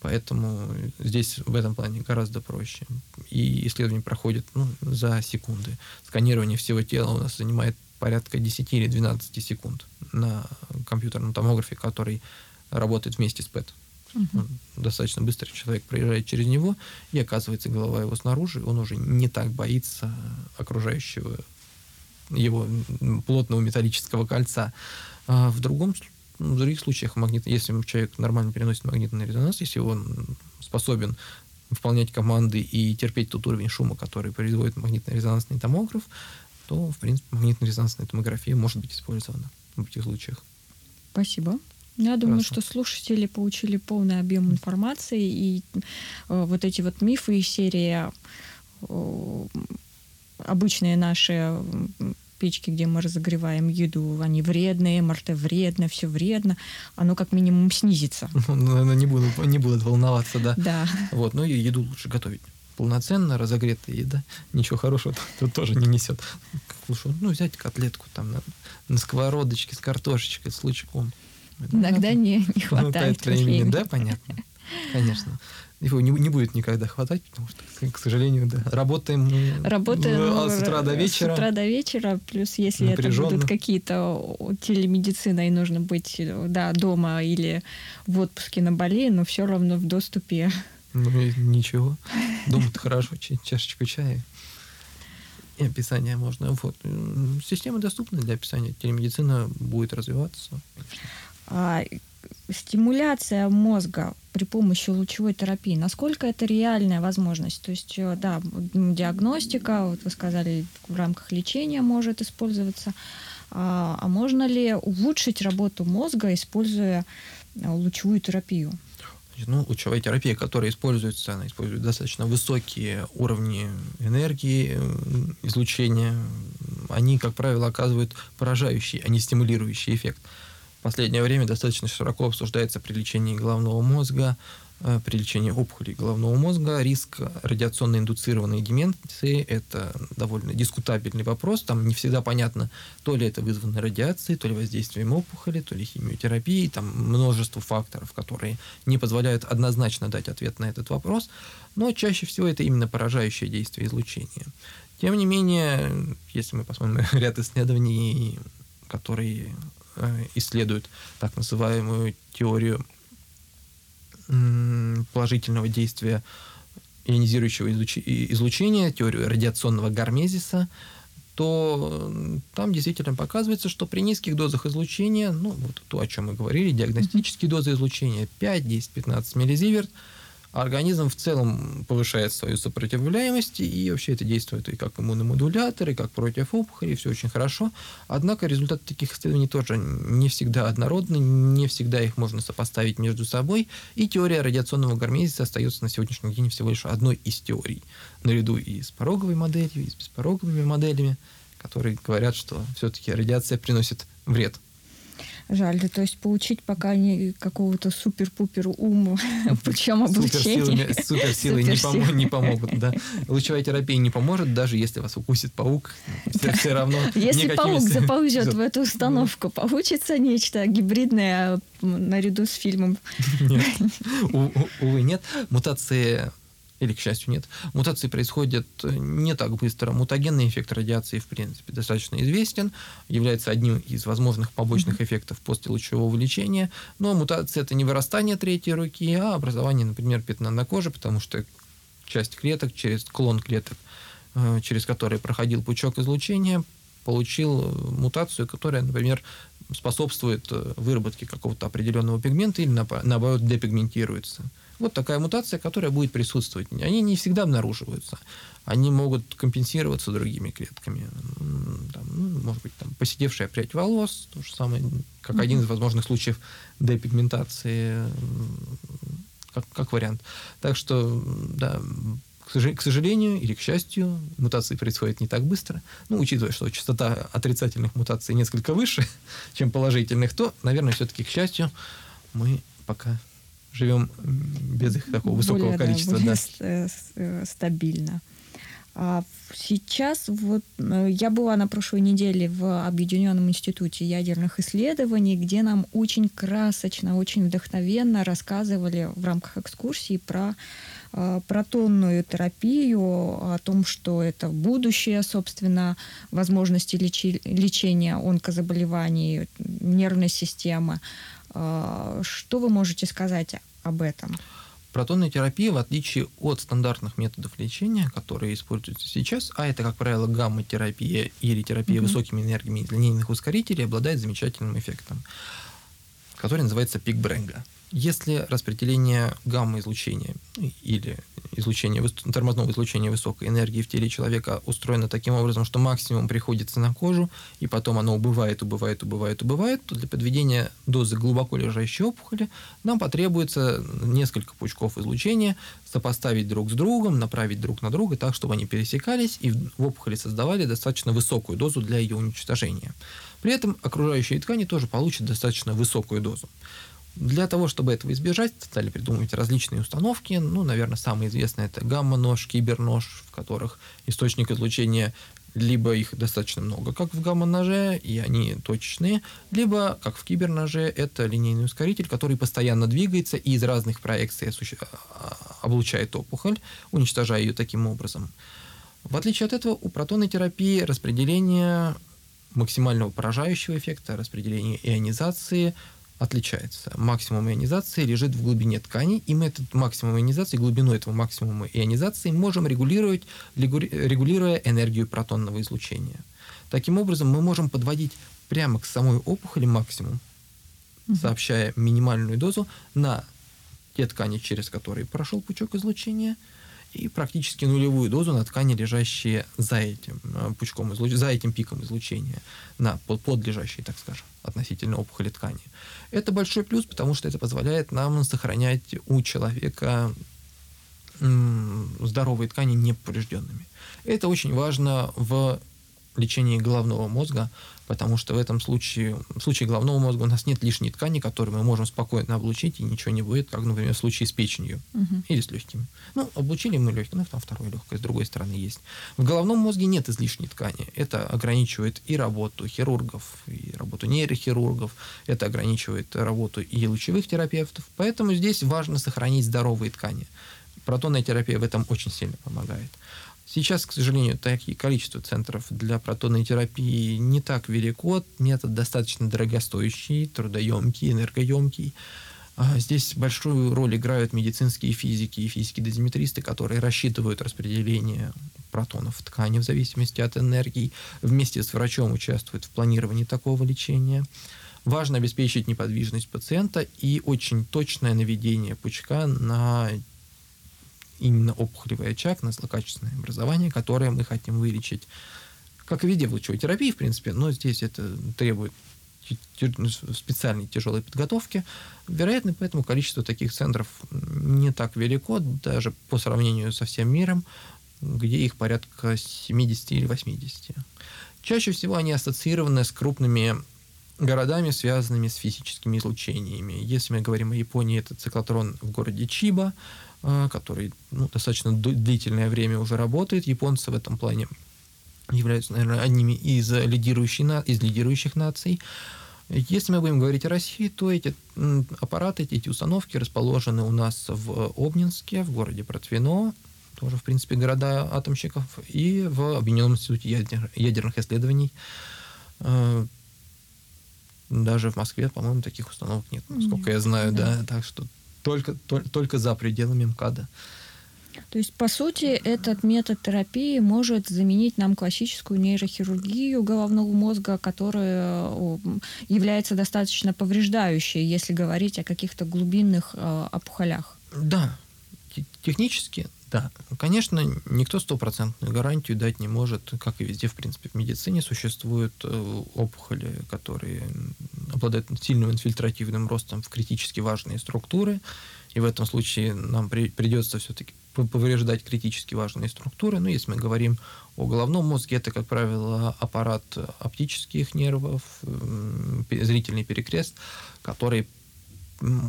Поэтому здесь в этом плане гораздо проще. И исследование проходит ну, за секунды. Сканирование всего тела у нас занимает порядка 10 или 12 секунд на компьютерном томографе, который работает вместе с ПЭТ. Угу. Достаточно быстро человек проезжает через него, и оказывается голова его снаружи, он уже не так боится окружающего его плотного металлического кольца. А в другом в других случаях магнит, если человек нормально переносит магнитный резонанс, если он способен выполнять команды и терпеть тот уровень шума, который производит магнитно-резонансный томограф, то, в принципе, магнитно-резонансная томография может быть использована в этих случаях. Спасибо. Я думаю, Хорошо. что слушатели получили полный объем информации, и э, вот эти вот мифы из серии э, обычные наши печки, где мы разогреваем еду, они вредные, МРТ вредно, все вредно, оно как минимум снизится. Ну, не будут, не будут волноваться, да. Да. Вот, ну и еду лучше готовить полноценно разогретая еда ничего хорошего тут тоже не несет. Лучше, ну, взять котлетку там на, на сковородочке с картошечкой, с лучком. Иногда не, не хватает времени. времени. Да, понятно. Конечно. Его не, не будет никогда хватать, потому что, к сожалению, да, работаем, работаем а с утра до вечера. С утра до вечера, плюс если это будут какие-то телемедицина и нужно быть да, дома или в отпуске на Бали, но все равно в доступе. Ну, ничего. Дома-то хорошо, чашечку чая и описание можно. Вот. Система доступна для описания. Телемедицина будет развиваться. Конечно. А, стимуляция мозга при помощи лучевой терапии, насколько это реальная возможность? То есть, э, да, диагностика, вот вы сказали, в рамках лечения может использоваться, а, а можно ли улучшить работу мозга, используя э, лучевую терапию? Ну, лучевая терапия, которая используется, она использует достаточно высокие уровни энергии, излучения. Они, как правило, оказывают поражающий, а не стимулирующий эффект последнее время достаточно широко обсуждается при лечении головного мозга, э, при лечении опухолей головного мозга. Риск радиационно индуцированной деменции – это довольно дискутабельный вопрос. Там не всегда понятно, то ли это вызвано радиацией, то ли воздействием опухоли, то ли химиотерапией. Там множество факторов, которые не позволяют однозначно дать ответ на этот вопрос. Но чаще всего это именно поражающее действие излучения. Тем не менее, если мы посмотрим ряд исследований, которые Э, исследуют так называемую теорию положительного действия ионизирующего излучения, теорию радиационного гармезиса, то там действительно показывается, что при низких дозах излучения, ну, вот то, о чем мы говорили, диагностические дозы излучения 5, 10, 15 миллизиверт – организм в целом повышает свою сопротивляемость, и вообще это действует и как иммуномодулятор, и как против опухолей, все очень хорошо. Однако результаты таких исследований тоже не всегда однородны, не всегда их можно сопоставить между собой, и теория радиационного гармезиса остается на сегодняшний день всего лишь одной из теорий, наряду и с пороговой моделью, и с беспороговыми моделями, которые говорят, что все-таки радиация приносит вред Жаль, да, то есть получить пока не какого-то супер-пупер ума путем обучения. Суперсилы не, пом- не помогут, да. Лучевая терапия не поможет, даже если вас укусит паук, все, все равно... Если паук заползет в эту установку, получится нечто гибридное наряду с фильмом? Нет, увы, нет. Мутации или, к счастью, нет. Мутации происходят э, не так быстро. Мутагенный эффект радиации, в принципе, достаточно известен, является одним из возможных побочных эффектов после лучевого лечения. Но мутация – это не вырастание третьей руки, а образование, например, пятна на коже, потому что часть клеток, через клон клеток, э, через который проходил пучок излучения, получил э, мутацию, которая, например, способствует выработке какого-то определенного пигмента или, наоборот, депигментируется. Вот такая мутация, которая будет присутствовать. Они не всегда обнаруживаются. Они могут компенсироваться другими клетками. Там, ну, может быть, там, посидевшая прядь волос, то же самое, как один из возможных случаев депигментации, как, как вариант. Так что, да, к сожалению или к счастью, мутации происходят не так быстро. Ну, учитывая, что частота отрицательных мутаций несколько выше, чем положительных, то, наверное, все-таки, к счастью, мы пока живем без их такого высокого более, количества. Да, более да. стабильно. А сейчас вот э, я была на прошлой неделе в Объединенном институте ядерных исследований, где нам очень красочно, очень вдохновенно рассказывали в рамках экскурсии про э, протонную терапию, о том, что это будущее, собственно, возможности лечи, лечения онкозаболеваний нервной системы. Э, что вы можете сказать об этом? Протонная терапия, в отличие от стандартных методов лечения, которые используются сейчас, а это, как правило, гамма-терапия или терапия mm-hmm. высокими энергиями линейных ускорителей, обладает замечательным эффектом, который называется пик Бренга. Если распределение гамма-излучения или излучение, тормозного излучения высокой энергии в теле человека устроено таким образом, что максимум приходится на кожу, и потом оно убывает, убывает, убывает, убывает, то для подведения дозы глубоко лежащей опухоли нам потребуется несколько пучков излучения сопоставить друг с другом, направить друг на друга так, чтобы они пересекались и в опухоли создавали достаточно высокую дозу для ее уничтожения. При этом окружающие ткани тоже получат достаточно высокую дозу. Для того, чтобы этого избежать, стали придумывать различные установки. Ну, наверное, самый известный это гамма-нож, кибернож, в которых источник излучения либо их достаточно много, как в гамма-ноже, и они точечные, либо, как в киберноже, это линейный ускоритель, который постоянно двигается и из разных проекций а, облучает опухоль, уничтожая ее таким образом. В отличие от этого, у протонной терапии распределение максимального поражающего эффекта, распределение ионизации отличается. Максимум ионизации лежит в глубине ткани, и мы этот максимум ионизации, глубину этого максимума ионизации можем регулировать, регулируя энергию протонного излучения. Таким образом, мы можем подводить прямо к самой опухоли максимум, сообщая минимальную дозу на те ткани, через которые прошел пучок излучения – и практически нулевую дозу на ткани, лежащие за этим э, пучком излуч... за этим пиком излучения, на подлежащие, так скажем, относительно опухоли ткани. Это большой плюс, потому что это позволяет нам сохранять у человека здоровые ткани неповрежденными. Это очень важно в лечении головного мозга, потому что в этом случае, в случае головного мозга у нас нет лишней ткани, которую мы можем спокойно облучить, и ничего не будет, как, например, в случае с печенью угу. или с легкими. Ну, облучили мы легкие, ну, там второе легкое, с другой стороны есть. В головном мозге нет излишней ткани. Это ограничивает и работу хирургов, и работу нейрохирургов, это ограничивает работу и лучевых терапевтов. Поэтому здесь важно сохранить здоровые ткани. Протонная терапия в этом очень сильно помогает. Сейчас, к сожалению, такие количество центров для протонной терапии не так велико. Метод достаточно дорогостоящий, трудоемкий, энергоемкий. А здесь большую роль играют медицинские физики и физики-дозиметристы, которые рассчитывают распределение протонов в ткани в зависимости от энергии, вместе с врачом участвуют в планировании такого лечения. Важно обеспечить неподвижность пациента и очень точное наведение пучка на именно опухолевый очаг, на злокачественное образование, которое мы хотим вылечить. Как в лучевой терапии, в принципе, но здесь это требует специальной тяжелой подготовки. Вероятно, поэтому количество таких центров не так велико, даже по сравнению со всем миром, где их порядка 70 или 80. Чаще всего они ассоциированы с крупными городами, связанными с физическими излучениями. Если мы говорим о Японии, это циклотрон в городе Чиба, который ну, достаточно длительное время уже работает. Японцы в этом плане являются, наверное, одними из, лидирующих, из лидирующих наций. Если мы будем говорить о России, то эти аппараты, эти установки расположены у нас в Обнинске, в городе Протвино, тоже, в принципе, города атомщиков, и в Объединенном институте ядерных исследований. А, даже в Москве, по-моему, таких установок нет, насколько я знаю, да. да. Так что только, только, только за пределами МКАДа. То есть, по сути, этот метод терапии может заменить нам классическую нейрохирургию головного мозга, которая является достаточно повреждающей, если говорить о каких-то глубинных э, опухолях. Да, технически да, конечно, никто стопроцентную гарантию дать не может, как и везде, в принципе, в медицине существуют э, опухоли, которые обладают сильным инфильтративным ростом в критически важные структуры, и в этом случае нам при, придется все-таки повреждать критически важные структуры. Но если мы говорим о головном мозге, это, как правило, аппарат оптических нервов, зрительный перекрест, который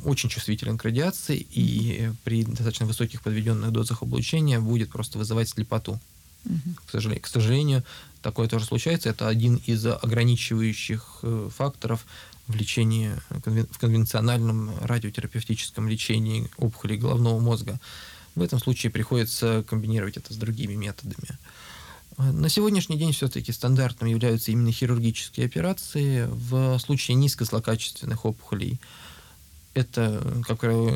очень чувствителен к радиации и при достаточно высоких подведенных дозах облучения будет просто вызывать слепоту. Угу. К, сожалению, к сожалению, такое тоже случается. Это один из ограничивающих э, факторов в лечении, в конвенциональном радиотерапевтическом лечении опухолей головного мозга. В этом случае приходится комбинировать это с другими методами. На сегодняшний день все-таки стандартным являются именно хирургические операции в случае низкозлокачественных опухолей – это, как правило,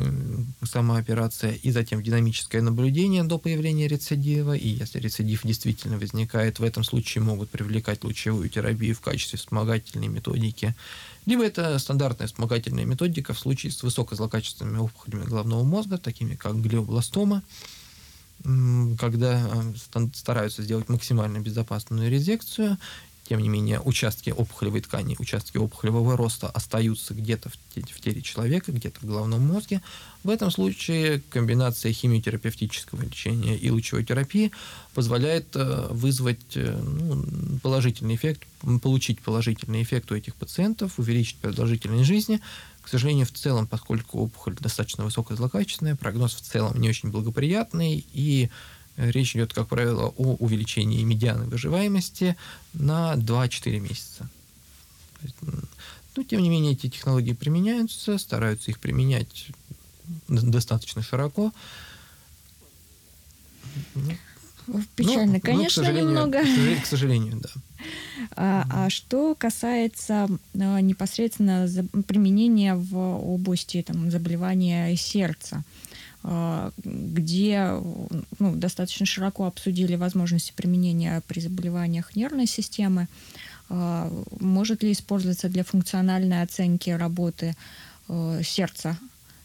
сама операция и затем динамическое наблюдение до появления рецидива. И если рецидив действительно возникает, в этом случае могут привлекать лучевую терапию в качестве вспомогательной методики. Либо это стандартная вспомогательная методика в случае с высокозлокачественными опухолями головного мозга, такими как глиобластома, когда э, стараются сделать максимально безопасную резекцию тем не менее, участки опухолевой ткани, участки опухолевого роста остаются где-то в теле человека, где-то в головном мозге. В этом случае комбинация химиотерапевтического лечения и лучевой терапии позволяет э, вызвать э, ну, положительный эффект, получить положительный эффект у этих пациентов, увеличить продолжительность жизни. К сожалению, в целом, поскольку опухоль достаточно высокозлокачественная, прогноз в целом не очень благоприятный, и речь идет, как правило, о увеличении медианы выживаемости на 2-4 месяца. Но, тем не менее, эти технологии применяются, стараются их применять достаточно широко. Ну, Печально, ну, конечно, ну, к немного. К сожалению, да. А, а что касается а, непосредственно применения в области там, заболевания сердца, где ну, достаточно широко обсудили возможности применения при заболеваниях нервной системы. А, может ли использоваться для функциональной оценки работы а, сердца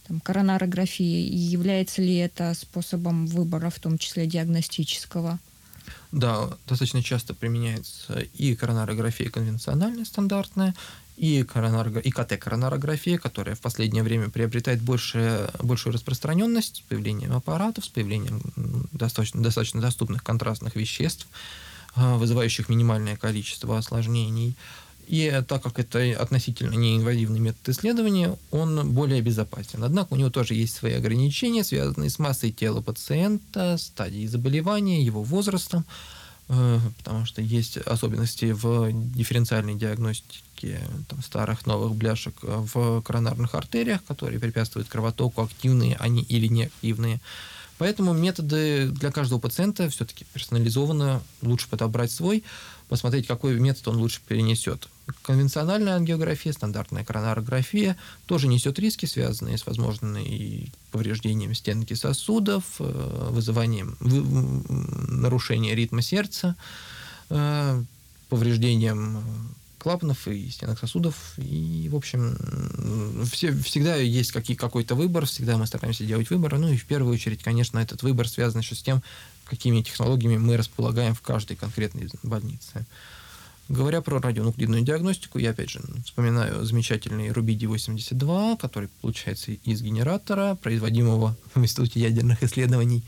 там, коронарографии, и является ли это способом выбора, в том числе диагностического? Да, достаточно часто применяется и коронарография конвенциональная, стандартная, и, коронарго... и КТ-коронарография, которая в последнее время приобретает больше, большую распространенность с появлением аппаратов, с появлением достаточно, достаточно доступных контрастных веществ, а, вызывающих минимальное количество осложнений. И так как это относительно неинвазивный метод исследования, он более безопасен. Однако у него тоже есть свои ограничения, связанные с массой тела пациента, стадией заболевания, его возрастом, э, потому что есть особенности в дифференциальной диагностике там, старых новых бляшек в коронарных артериях, которые препятствуют кровотоку, активные они или неактивные. Поэтому методы для каждого пациента все-таки персонализованно, лучше подобрать свой, посмотреть, какой метод он лучше перенесет. Конвенциональная ангиография, стандартная коронарография тоже несет риски, связанные с возможным повреждением стенки сосудов, э, вызыванием нарушения ритма сердца, э, повреждением клапанов и стенок сосудов. И, в общем, все, всегда есть какие, какой-то выбор, всегда мы стараемся делать выбор. Ну и в первую очередь, конечно, этот выбор связан еще с тем, какими технологиями мы располагаем в каждой конкретной больнице. Говоря про радионуклидную диагностику, я опять же вспоминаю замечательный Рубиди-82, который получается из генератора, производимого в Институте ядерных исследований.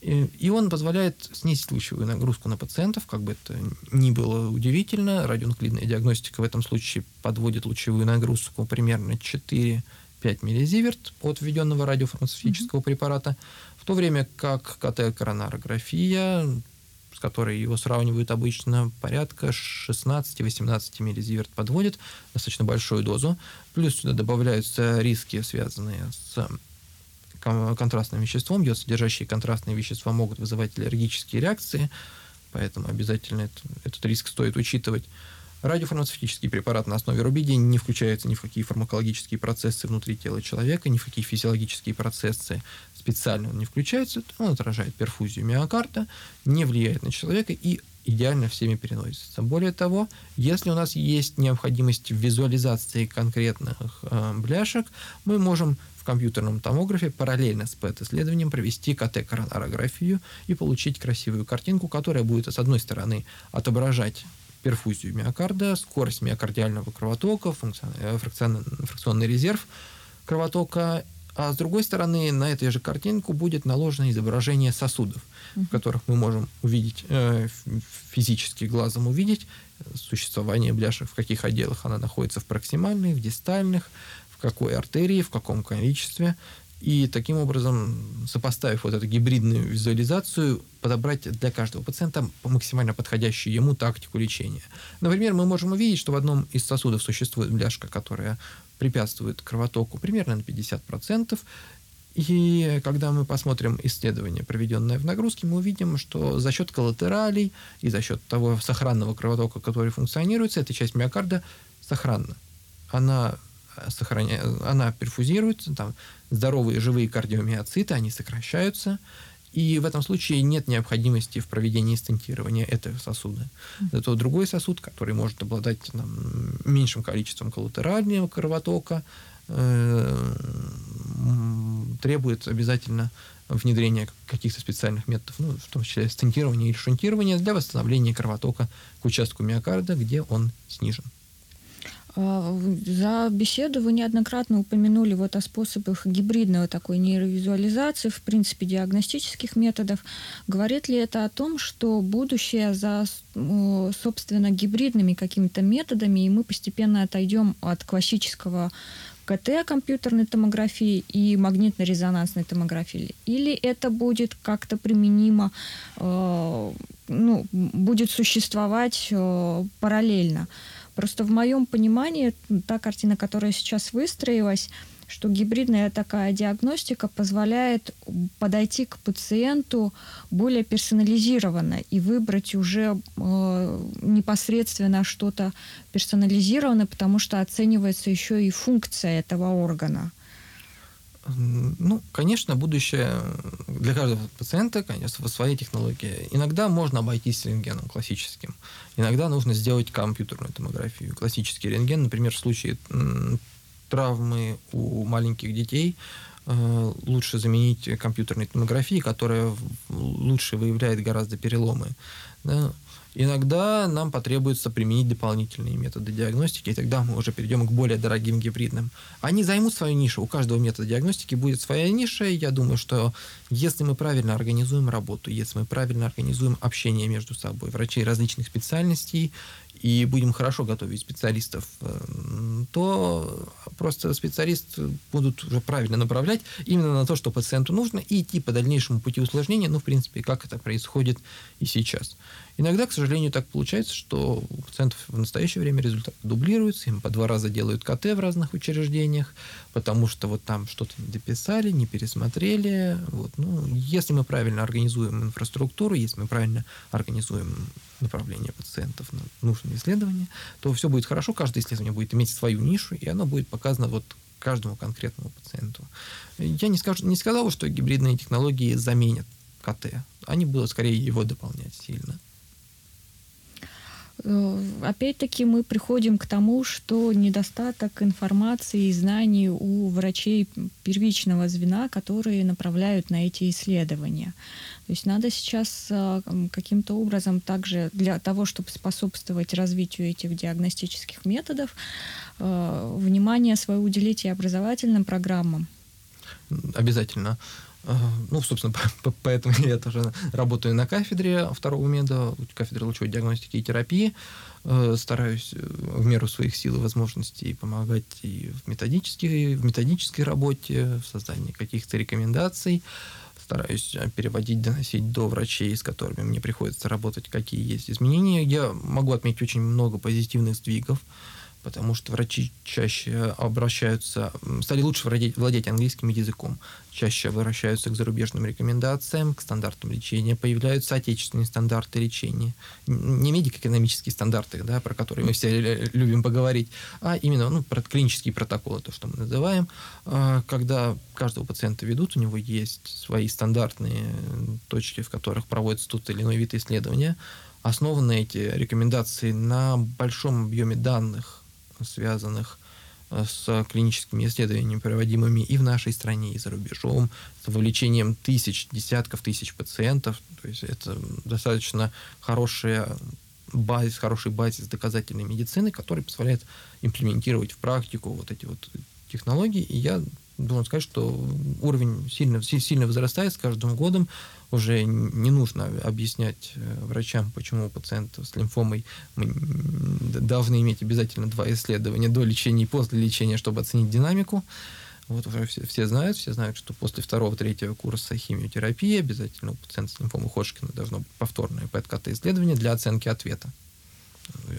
И он позволяет снизить лучевую нагрузку на пациентов, как бы это ни было удивительно. Радионуклидная диагностика в этом случае подводит лучевую нагрузку примерно 4-5 миллизиверт от введенного радиофармацевтического mm-hmm. препарата, в то время как КТ-коронарография, с которой его сравнивают обычно, порядка 16-18 миллизиверт подводит, достаточно большую дозу. Плюс сюда добавляются риски, связанные с контрастным веществом. Йод, содержащие контрастные вещества, могут вызывать аллергические реакции, поэтому обязательно это, этот риск стоит учитывать. Радиофармацевтический препарат на основе рубидии не включается ни в какие фармакологические процессы внутри тела человека, ни в какие физиологические процессы специально он не включается, он отражает перфузию миокарда, не влияет на человека и идеально всеми переносится. Более того, если у нас есть необходимость визуализации конкретных э, бляшек, мы можем в компьютерном томографе параллельно с ПЭТ-исследованием провести КТ-коронарографию и получить красивую картинку, которая будет, с одной стороны, отображать перфузию миокарда, скорость миокардиального кровотока, э, фракционный резерв кровотока а с другой стороны, на этой же картинку будет наложено изображение сосудов, в которых мы можем увидеть, э, физически глазом увидеть существование бляшек, в каких отделах она находится, в проксимальных, в дистальных, в какой артерии, в каком количестве. И таким образом, сопоставив вот эту гибридную визуализацию, подобрать для каждого пациента максимально подходящую ему тактику лечения. Например, мы можем увидеть, что в одном из сосудов существует бляшка, которая препятствует кровотоку примерно на 50%. И когда мы посмотрим исследование, проведенное в нагрузке, мы увидим, что за счет коллатералей и за счет того сохранного кровотока, который функционирует, эта часть миокарда сохранна. Она, сохраня... она перфузируется, там здоровые живые кардиомиоциты, они сокращаются, и в этом случае нет необходимости в проведении стентирования этого сосуда. Зато другой сосуд, который может обладать там, меньшим количеством коллатерального кровотока, э, требует обязательно внедрения каких-то специальных методов, ну, в том числе стентирования или шунтирования для восстановления кровотока к участку миокарда, где он снижен. А, за беседу вы неоднократно упомянули вот о способах гибридного такой нейровизуализации, в принципе, диагностических методов. Говорит ли это о том, что будущее за, собственно, гибридными какими-то методами, и мы постепенно отойдем от классического КТ компьютерной томографии и магнитно-резонансной томографии? Или это будет как-то применимо, э, ну, будет существовать э, параллельно? Просто в моем понимании та картина, которая сейчас выстроилась, что гибридная такая диагностика позволяет подойти к пациенту более персонализированно и выбрать уже э, непосредственно что-то персонализированное, потому что оценивается еще и функция этого органа. Ну, конечно, будущее для каждого пациента, конечно, своей технологии. Иногда можно обойтись рентгеном классическим. Иногда нужно сделать компьютерную томографию. Классический рентген, например, в случае травмы у маленьких детей, э, лучше заменить компьютерной томографией, которая лучше выявляет гораздо переломы. Да? Иногда нам потребуется применить дополнительные методы диагностики, и тогда мы уже перейдем к более дорогим гибридным. Они займут свою нишу. У каждого метода диагностики будет своя ниша, и я думаю, что если мы правильно организуем работу, если мы правильно организуем общение между собой, врачей различных специальностей, и будем хорошо готовить специалистов, э, то просто специалисты будут уже правильно направлять именно на то, что пациенту нужно, и идти по дальнейшему пути усложнения, ну, в принципе, как это происходит и сейчас. Иногда, к сожалению, так получается, что у пациентов в настоящее время результаты дублируются, им по два раза делают КТ в разных учреждениях, потому что вот там что-то не дописали, не пересмотрели. Вот. Ну, если мы правильно организуем инфраструктуру, если мы правильно организуем направление пациентов на нужные исследования, то все будет хорошо, каждое исследование будет иметь свою нишу, и оно будет показано вот каждому конкретному пациенту. Я не, скажу, не сказал, что гибридные технологии заменят КТ. Они будут скорее его дополнять сильно. Э, опять-таки мы приходим к тому, что недостаток информации и знаний у врачей первичного звена, которые направляют на эти исследования. То есть надо сейчас э, каким-то образом также для того, чтобы способствовать развитию этих диагностических методов, э, внимание свое уделить и образовательным программам. Обязательно. Ну, собственно, поэтому я тоже работаю на кафедре второго меда, кафедре лучевой диагностики и терапии. Э, стараюсь э, в меру своих сил и возможностей помогать и в методической, в методической работе, в создании каких-то рекомендаций. Стараюсь э, переводить, доносить до врачей, с которыми мне приходится работать, какие есть изменения. Я могу отметить очень много позитивных сдвигов потому что врачи чаще обращаются, стали лучше владеть, владеть английским языком, чаще обращаются к зарубежным рекомендациям, к стандартам лечения, появляются отечественные стандарты лечения, не медико-экономические стандарты, да, про которые мы все любим поговорить, а именно ну, про клинические протоколы, то, что мы называем, а, когда каждого пациента ведут, у него есть свои стандартные точки, в которых проводится тот или иной вид исследования, основаны эти рекомендации на большом объеме данных, связанных э, с клиническими исследованиями, проводимыми и в нашей стране, и за рубежом, с вовлечением тысяч, десятков тысяч пациентов. То есть это достаточно хорошая базис, хороший базис доказательной медицины, который позволяет имплементировать в практику вот эти вот технологии. И я должен сказать, что уровень сильно, сильно возрастает с каждым годом уже не нужно объяснять э, врачам, почему у пациента с лимфомой мы должны иметь обязательно два исследования до лечения и после лечения, чтобы оценить динамику. Вот уже все, все знают, все знают, что после второго-третьего курса химиотерапии обязательно у пациента с лимфомой Ходжкина должно быть повторное ПЭТ-КТ-исследование для оценки ответа.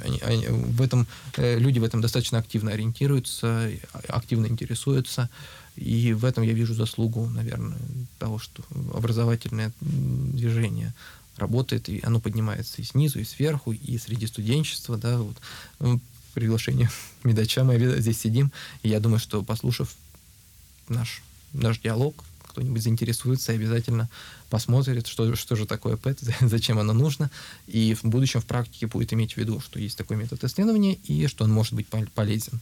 Они, они, в этом, э, люди в этом достаточно активно ориентируются, активно интересуются. И в этом я вижу заслугу, наверное, того, что образовательное движение работает, и оно поднимается и снизу, и сверху, и среди студенчества, да, вот, ну, приглашение Медача, мы здесь сидим, и я думаю, что послушав наш, наш диалог, кто-нибудь заинтересуется и обязательно посмотрит, что, что же такое ПЭТ, зачем оно нужно, и в будущем в практике будет иметь в виду, что есть такой метод исследования и что он может быть полезен.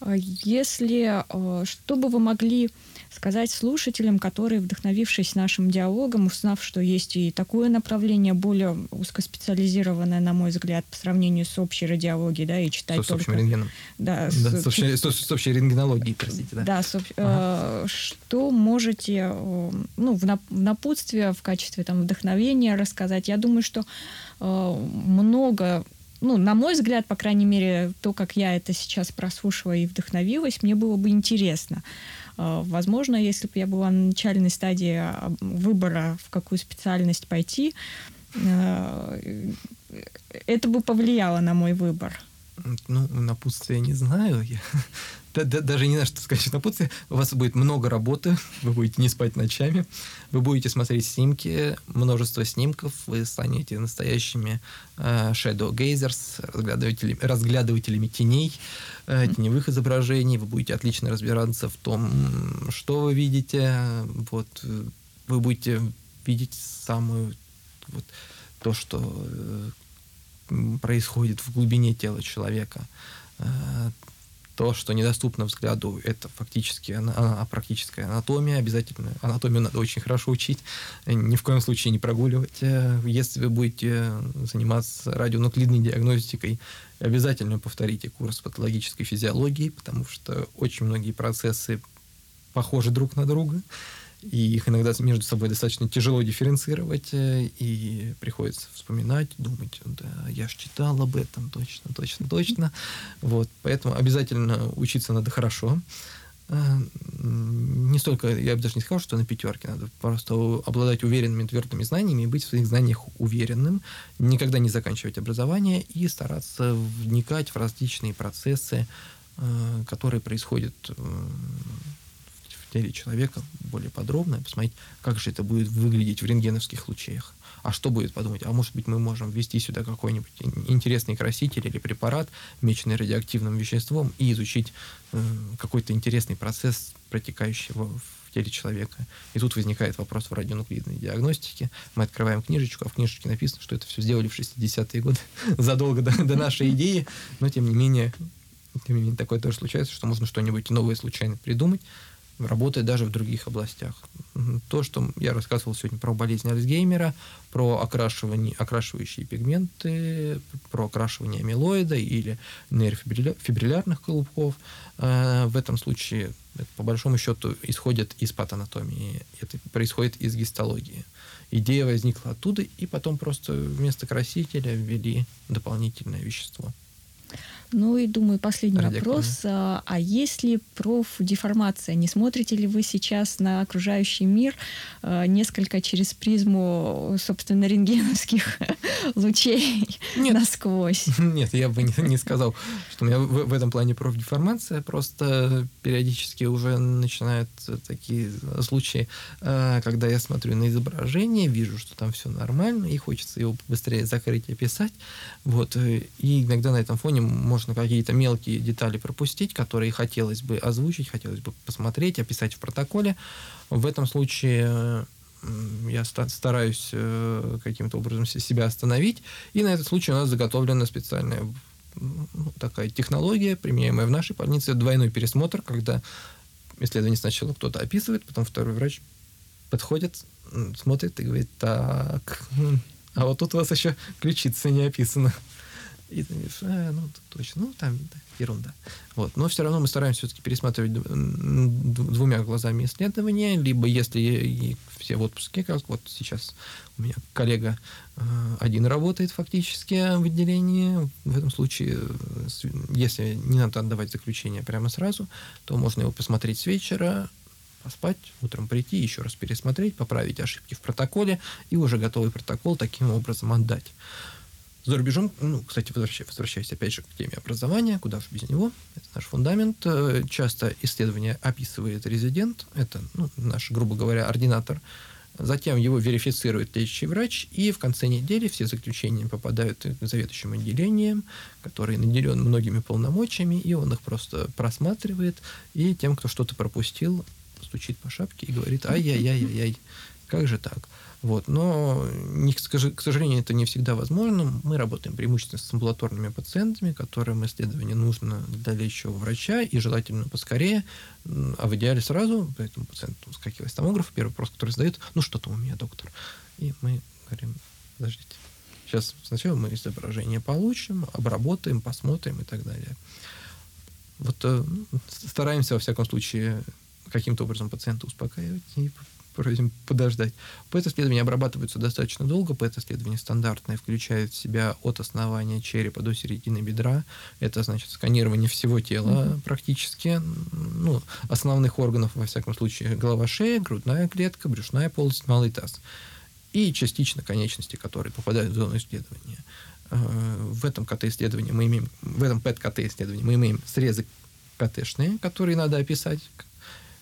А если, э, что бы вы могли сказать слушателям, которые, вдохновившись нашим диалогом, узнав, что есть и такое направление, более узкоспециализированное, на мой взгляд, по сравнению с общей радиологией, да, и читать с, только... С общим рентгеном. Да, да с, с, общей, с, с общей рентгенологией, простите, да. Да, с, ага. э, что можете, э, ну, в, нап, в напутствие, в качестве там вдохновения рассказать? Я думаю, что э, много ну, на мой взгляд, по крайней мере, то, как я это сейчас прослушала и вдохновилась, мне было бы интересно. А, возможно, если бы я была на начальной стадии а, выбора, в какую специальность пойти, а, это бы повлияло на мой выбор. Ну, напутствие не знаю. Я даже не знаю, что сказать напутствие. У вас будет много работы, вы будете не спать ночами, вы будете смотреть снимки, множество снимков, вы станете настоящими э, shadow gazers, разглядывателями, разглядывателями теней, э, теневых изображений, вы будете отлично разбираться в том, что вы видите, вот, вы будете видеть самую вот, то, что э, происходит в глубине тела человека, э, то, что недоступно взгляду, это фактически ана- практическая анатомия. Обязательно анатомию надо очень хорошо учить, ни в коем случае не прогуливать. Э, если вы будете заниматься радионуклидной диагностикой, обязательно повторите курс патологической физиологии, потому что очень многие процессы похожи друг на друга и их иногда между собой достаточно тяжело дифференцировать, э, и приходится вспоминать, думать, да, я же читал об этом, точно, точно, точно. Вот, поэтому обязательно учиться надо хорошо. Э, не столько, я бы даже не сказал, что на пятерке надо просто обладать уверенными, твердыми знаниями и быть в своих знаниях уверенным, никогда не заканчивать образование и стараться вникать в различные процессы, э, которые происходят теле человека более подробно, посмотреть, как же это будет выглядеть в рентгеновских лучах. А что будет подумать? А может быть, мы можем ввести сюда какой-нибудь интересный краситель или препарат, меченный радиоактивным веществом, и изучить э, какой-то интересный процесс, протекающий в теле человека. И тут возникает вопрос в радионуклидной диагностике. Мы открываем книжечку, а в книжечке написано, что это все сделали в 60-е годы, задолго до, до нашей идеи, но тем не менее тем не менее, такое тоже случается, что можно что-нибудь новое случайно придумать, работает даже в других областях. То, что я рассказывал сегодня про болезнь Альцгеймера, про окрашивание, окрашивающие пигменты, про окрашивание амилоида или нейрофибриллярных клубков, э, в этом случае это, по большому счету исходит из патанатомии, это происходит из гистологии. Идея возникла оттуда, и потом просто вместо красителя ввели дополнительное вещество. Ну и думаю, последний вопрос. А, а есть ли профдеформация? Не смотрите ли вы сейчас на окружающий мир а, несколько через призму, собственно, рентгеновских лучей Нет. насквозь? Нет, я бы не, не сказал, что у меня в, в этом плане профдеформация. Просто периодически уже начинают такие случаи, а, когда я смотрю на изображение, вижу, что там все нормально, и хочется его быстрее закрыть и описать. Вот. И иногда на этом фоне можно какие-то мелкие детали пропустить, которые хотелось бы озвучить, хотелось бы посмотреть, описать в протоколе. В этом случае я стараюсь э, каким-то образом себя остановить, и на этот случай у нас заготовлена специальная ну, такая технология, применяемая в нашей больнице, двойной пересмотр, когда исследование сначала кто-то описывает, потом второй врач подходит, смотрит и говорит, так, а вот тут у вас еще ключица не описана. И ты говоришь, а, ну, точно, ну, там да, ерунда. Вот. Но все равно мы стараемся все-таки пересматривать двумя глазами исследования, либо если все в отпуске, как вот сейчас у меня коллега э, один работает фактически в отделении, в этом случае, если не надо отдавать заключение прямо сразу, то можно его посмотреть с вечера, поспать, утром прийти, еще раз пересмотреть, поправить ошибки в протоколе и уже готовый протокол таким образом отдать. За рубежом, ну, кстати, возвращаясь, возвращаясь опять же к теме образования, куда же без него, это наш фундамент. Э, часто исследование описывает резидент, это ну, наш, грубо говоря, ординатор. Затем его верифицирует лечащий врач, и в конце недели все заключения попадают к заведующим отделением, который наделен многими полномочиями, и он их просто просматривает, и тем, кто что-то пропустил, стучит по шапке и говорит, ай-яй-яй-яй, как же так? Вот. Но, не, к сожалению, это не всегда возможно. Мы работаем преимущественно с амбулаторными пациентами, которым исследование нужно для лечащего врача, и желательно поскорее, а в идеале сразу, поэтому пациент скакивает с томографа, первый вопрос, который задает, ну что там у меня, доктор? И мы говорим, подождите, сейчас сначала мы изображение получим, обработаем, посмотрим и так далее. Вот э, стараемся, во всяком случае, каким-то образом пациента успокаивать и просим подождать. ПЭТ-исследования обрабатываются достаточно долго. ПЭТ-исследование стандартное, включает в себя от основания черепа до середины бедра. Это значит сканирование всего тела mm-hmm. практически. Ну, основных органов, во всяком случае, голова, шея, грудная клетка, брюшная полость, малый таз. И частично конечности, которые попадают в зону исследования. Э, в этом КТ-исследовании мы имеем, в этом ПЭТ-КТ-исследовании мы имеем срезы КТшные, которые надо описать,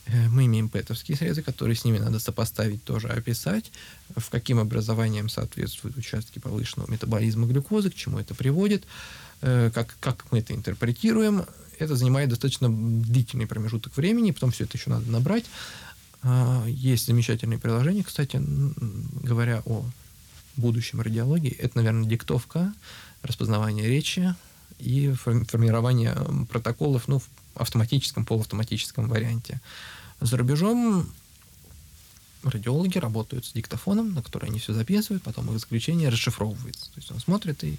мы имеем пэтовские срезы, которые с ними надо сопоставить, тоже описать, в каким образованием соответствуют участки повышенного метаболизма глюкозы, к чему это приводит, э, как, как мы это интерпретируем. Это занимает достаточно длительный промежуток времени, потом все это еще надо набрать. А, есть замечательные приложения, кстати, говоря о будущем радиологии, это, наверное, диктовка, распознавание речи и формирование протоколов ну, в автоматическом, полуавтоматическом варианте. За рубежом радиологи работают с диктофоном, на который они все записывают, потом их заключение расшифровывается. То есть он смотрит и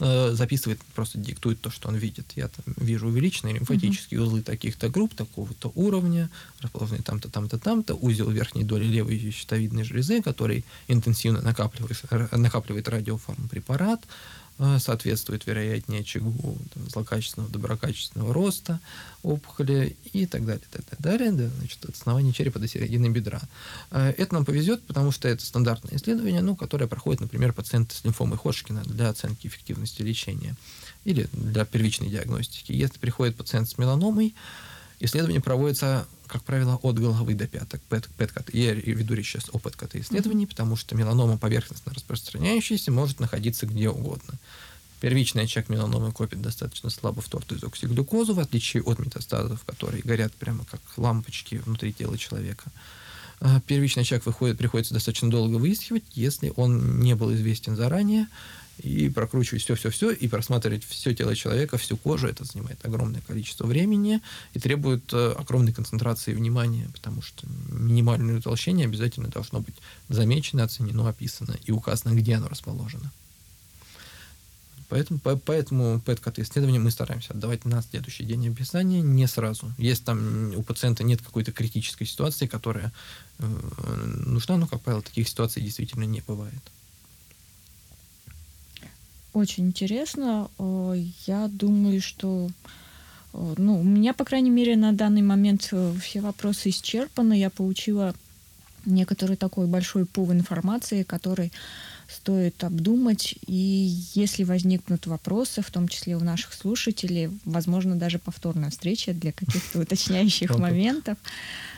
э, записывает, просто диктует то, что он видит. Я там вижу увеличенные лимфатические uh-huh. узлы таких-то групп, такого-то уровня, расположенные там-то, там-то, там-то, узел верхней доли левой щитовидной железы, который интенсивно накапливает, накапливает радиофармпрепарат, препарат соответствует, вероятнее, очагу там, злокачественного, доброкачественного роста опухоли и так далее, так далее, да, значит, от основания черепа до середины бедра. Э, это нам повезет, потому что это стандартное исследование, ну, которое проходит, например, пациенты с лимфомой Ходжкина для оценки эффективности лечения или для первичной диагностики. Если приходит пациент с меланомой, исследование проводится как правило, от головы до пяток. ПЭТ, ПЭТ Я веду речь сейчас о ПЭТ исследовании, mm-hmm. потому что меланома поверхностно распространяющаяся может находиться где угодно. Первичный очаг меланомы копит достаточно слабо в тортоизоксиглюкозу, в отличие от метастазов, которые горят прямо как лампочки внутри тела человека. А первичный очаг выходит, приходится достаточно долго выискивать, если он не был известен заранее, и прокручивать все-все-все, и просматривать все тело человека, всю кожу. Это занимает огромное количество времени и требует э, огромной концентрации внимания, потому что минимальное утолщение обязательно должно быть замечено, оценено, описано и указано, где оно расположено. Поэтому, по, поэтому ПЭТ-КТ-исследование мы стараемся отдавать на следующий день описания, не сразу. Если там у пациента нет какой-то критической ситуации, которая э, нужна, но, как правило, таких ситуаций действительно не бывает. Очень интересно. Я думаю, что ну, у меня, по крайней мере, на данный момент э, все вопросы исчерпаны. Я получила некоторый такой большой пул информации, который стоит обдумать. И если возникнут вопросы, в том числе у наших слушателей, возможно, даже повторная встреча для каких-то уточняющих моментов.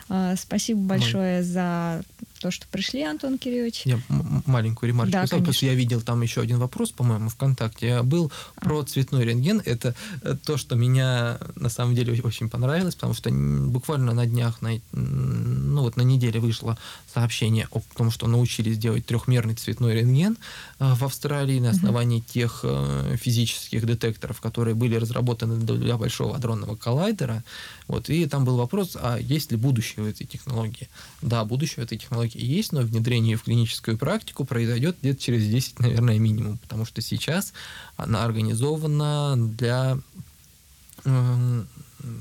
А, спасибо большое за то, что пришли, Антон Кириллович. Я маленькую ремарку да, сказал, потому что я видел там еще один вопрос, по-моему, ВКонтакте был а. про цветной рентген. Это э, то, что меня на самом деле очень понравилось, потому что буквально на днях, на, ну вот на неделе вышло сообщение о том, что научились делать трехмерный цветной рентген э, в Австралии на основании угу. тех э, физических детекторов, которые были разработаны для большого адронного коллайдера. Вот, и там был вопрос, а есть ли будущее в этой технологии? Да, будущее этой технологии есть, но внедрение в клиническую практику произойдет где-то через 10, наверное, минимум, потому что сейчас она организована для, э,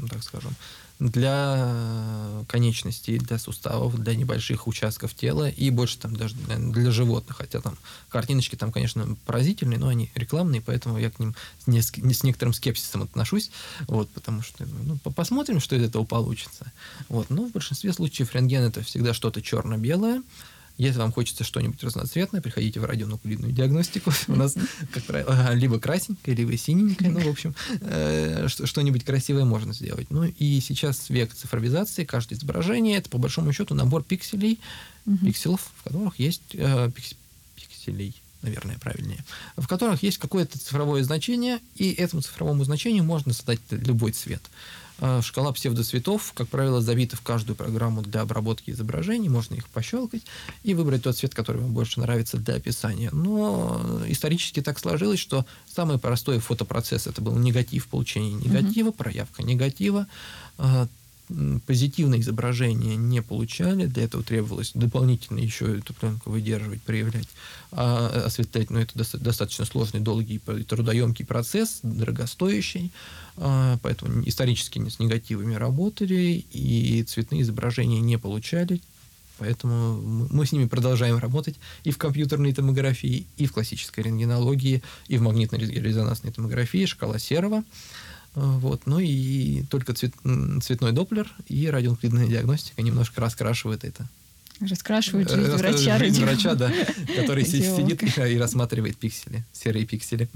так скажем, для конечностей, для суставов, для небольших участков тела и больше там даже для, для животных. Хотя там картиночки там, конечно, поразительные, но они рекламные, поэтому я к ним не с, не с некоторым скепсисом отношусь, вот, потому что ну, посмотрим, что из этого получится. Вот. Но в большинстве случаев рентген это всегда что-то черно-белое, если вам хочется что-нибудь разноцветное, приходите в радионуклидную диагностику. У нас, как правило, либо красненькое, либо синенькое. Ну, в общем, э, что-нибудь красивое можно сделать. Ну, и сейчас век цифровизации. Каждое изображение – это, по большому счету, набор пикселей, пикселов, в которых есть э, пикселей наверное, правильнее, в которых есть какое-то цифровое значение, и этому цифровому значению можно задать любой цвет. А, шкала псевдоцветов, как правило, забита в каждую программу для обработки изображений, можно их пощелкать и выбрать тот цвет, который вам больше нравится для описания. Но исторически так сложилось, что самый простой фотопроцесс это был негатив, получение негатива, угу. проявка негатива. Позитивное изображение не получали, для этого требовалось дополнительно еще эту пленку выдерживать, проявлять, а осветлять, но это достаточно сложный, долгий и трудоемкий процесс, дорогостоящий, а, поэтому исторически с негативами работали, и цветные изображения не получали, Поэтому мы с ними продолжаем работать и в компьютерной томографии, и в классической рентгенологии, и в магнитной резонансной томографии, шкала серого. Вот. Ну и только цвет, цветной доплер и радионуклидная диагностика немножко раскрашивает это. Раскрашивает жизнь врача. Жизнь врача, да, который сидит и рассматривает пиксели, серые пиксели.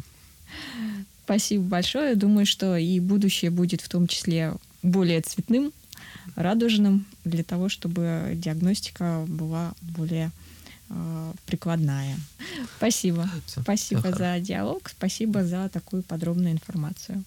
Спасибо большое. Думаю, что и будущее будет в том числе более цветным, радужным, для того, чтобы диагностика была более э, прикладная. Спасибо. Все, спасибо все за диалог, спасибо за такую подробную информацию.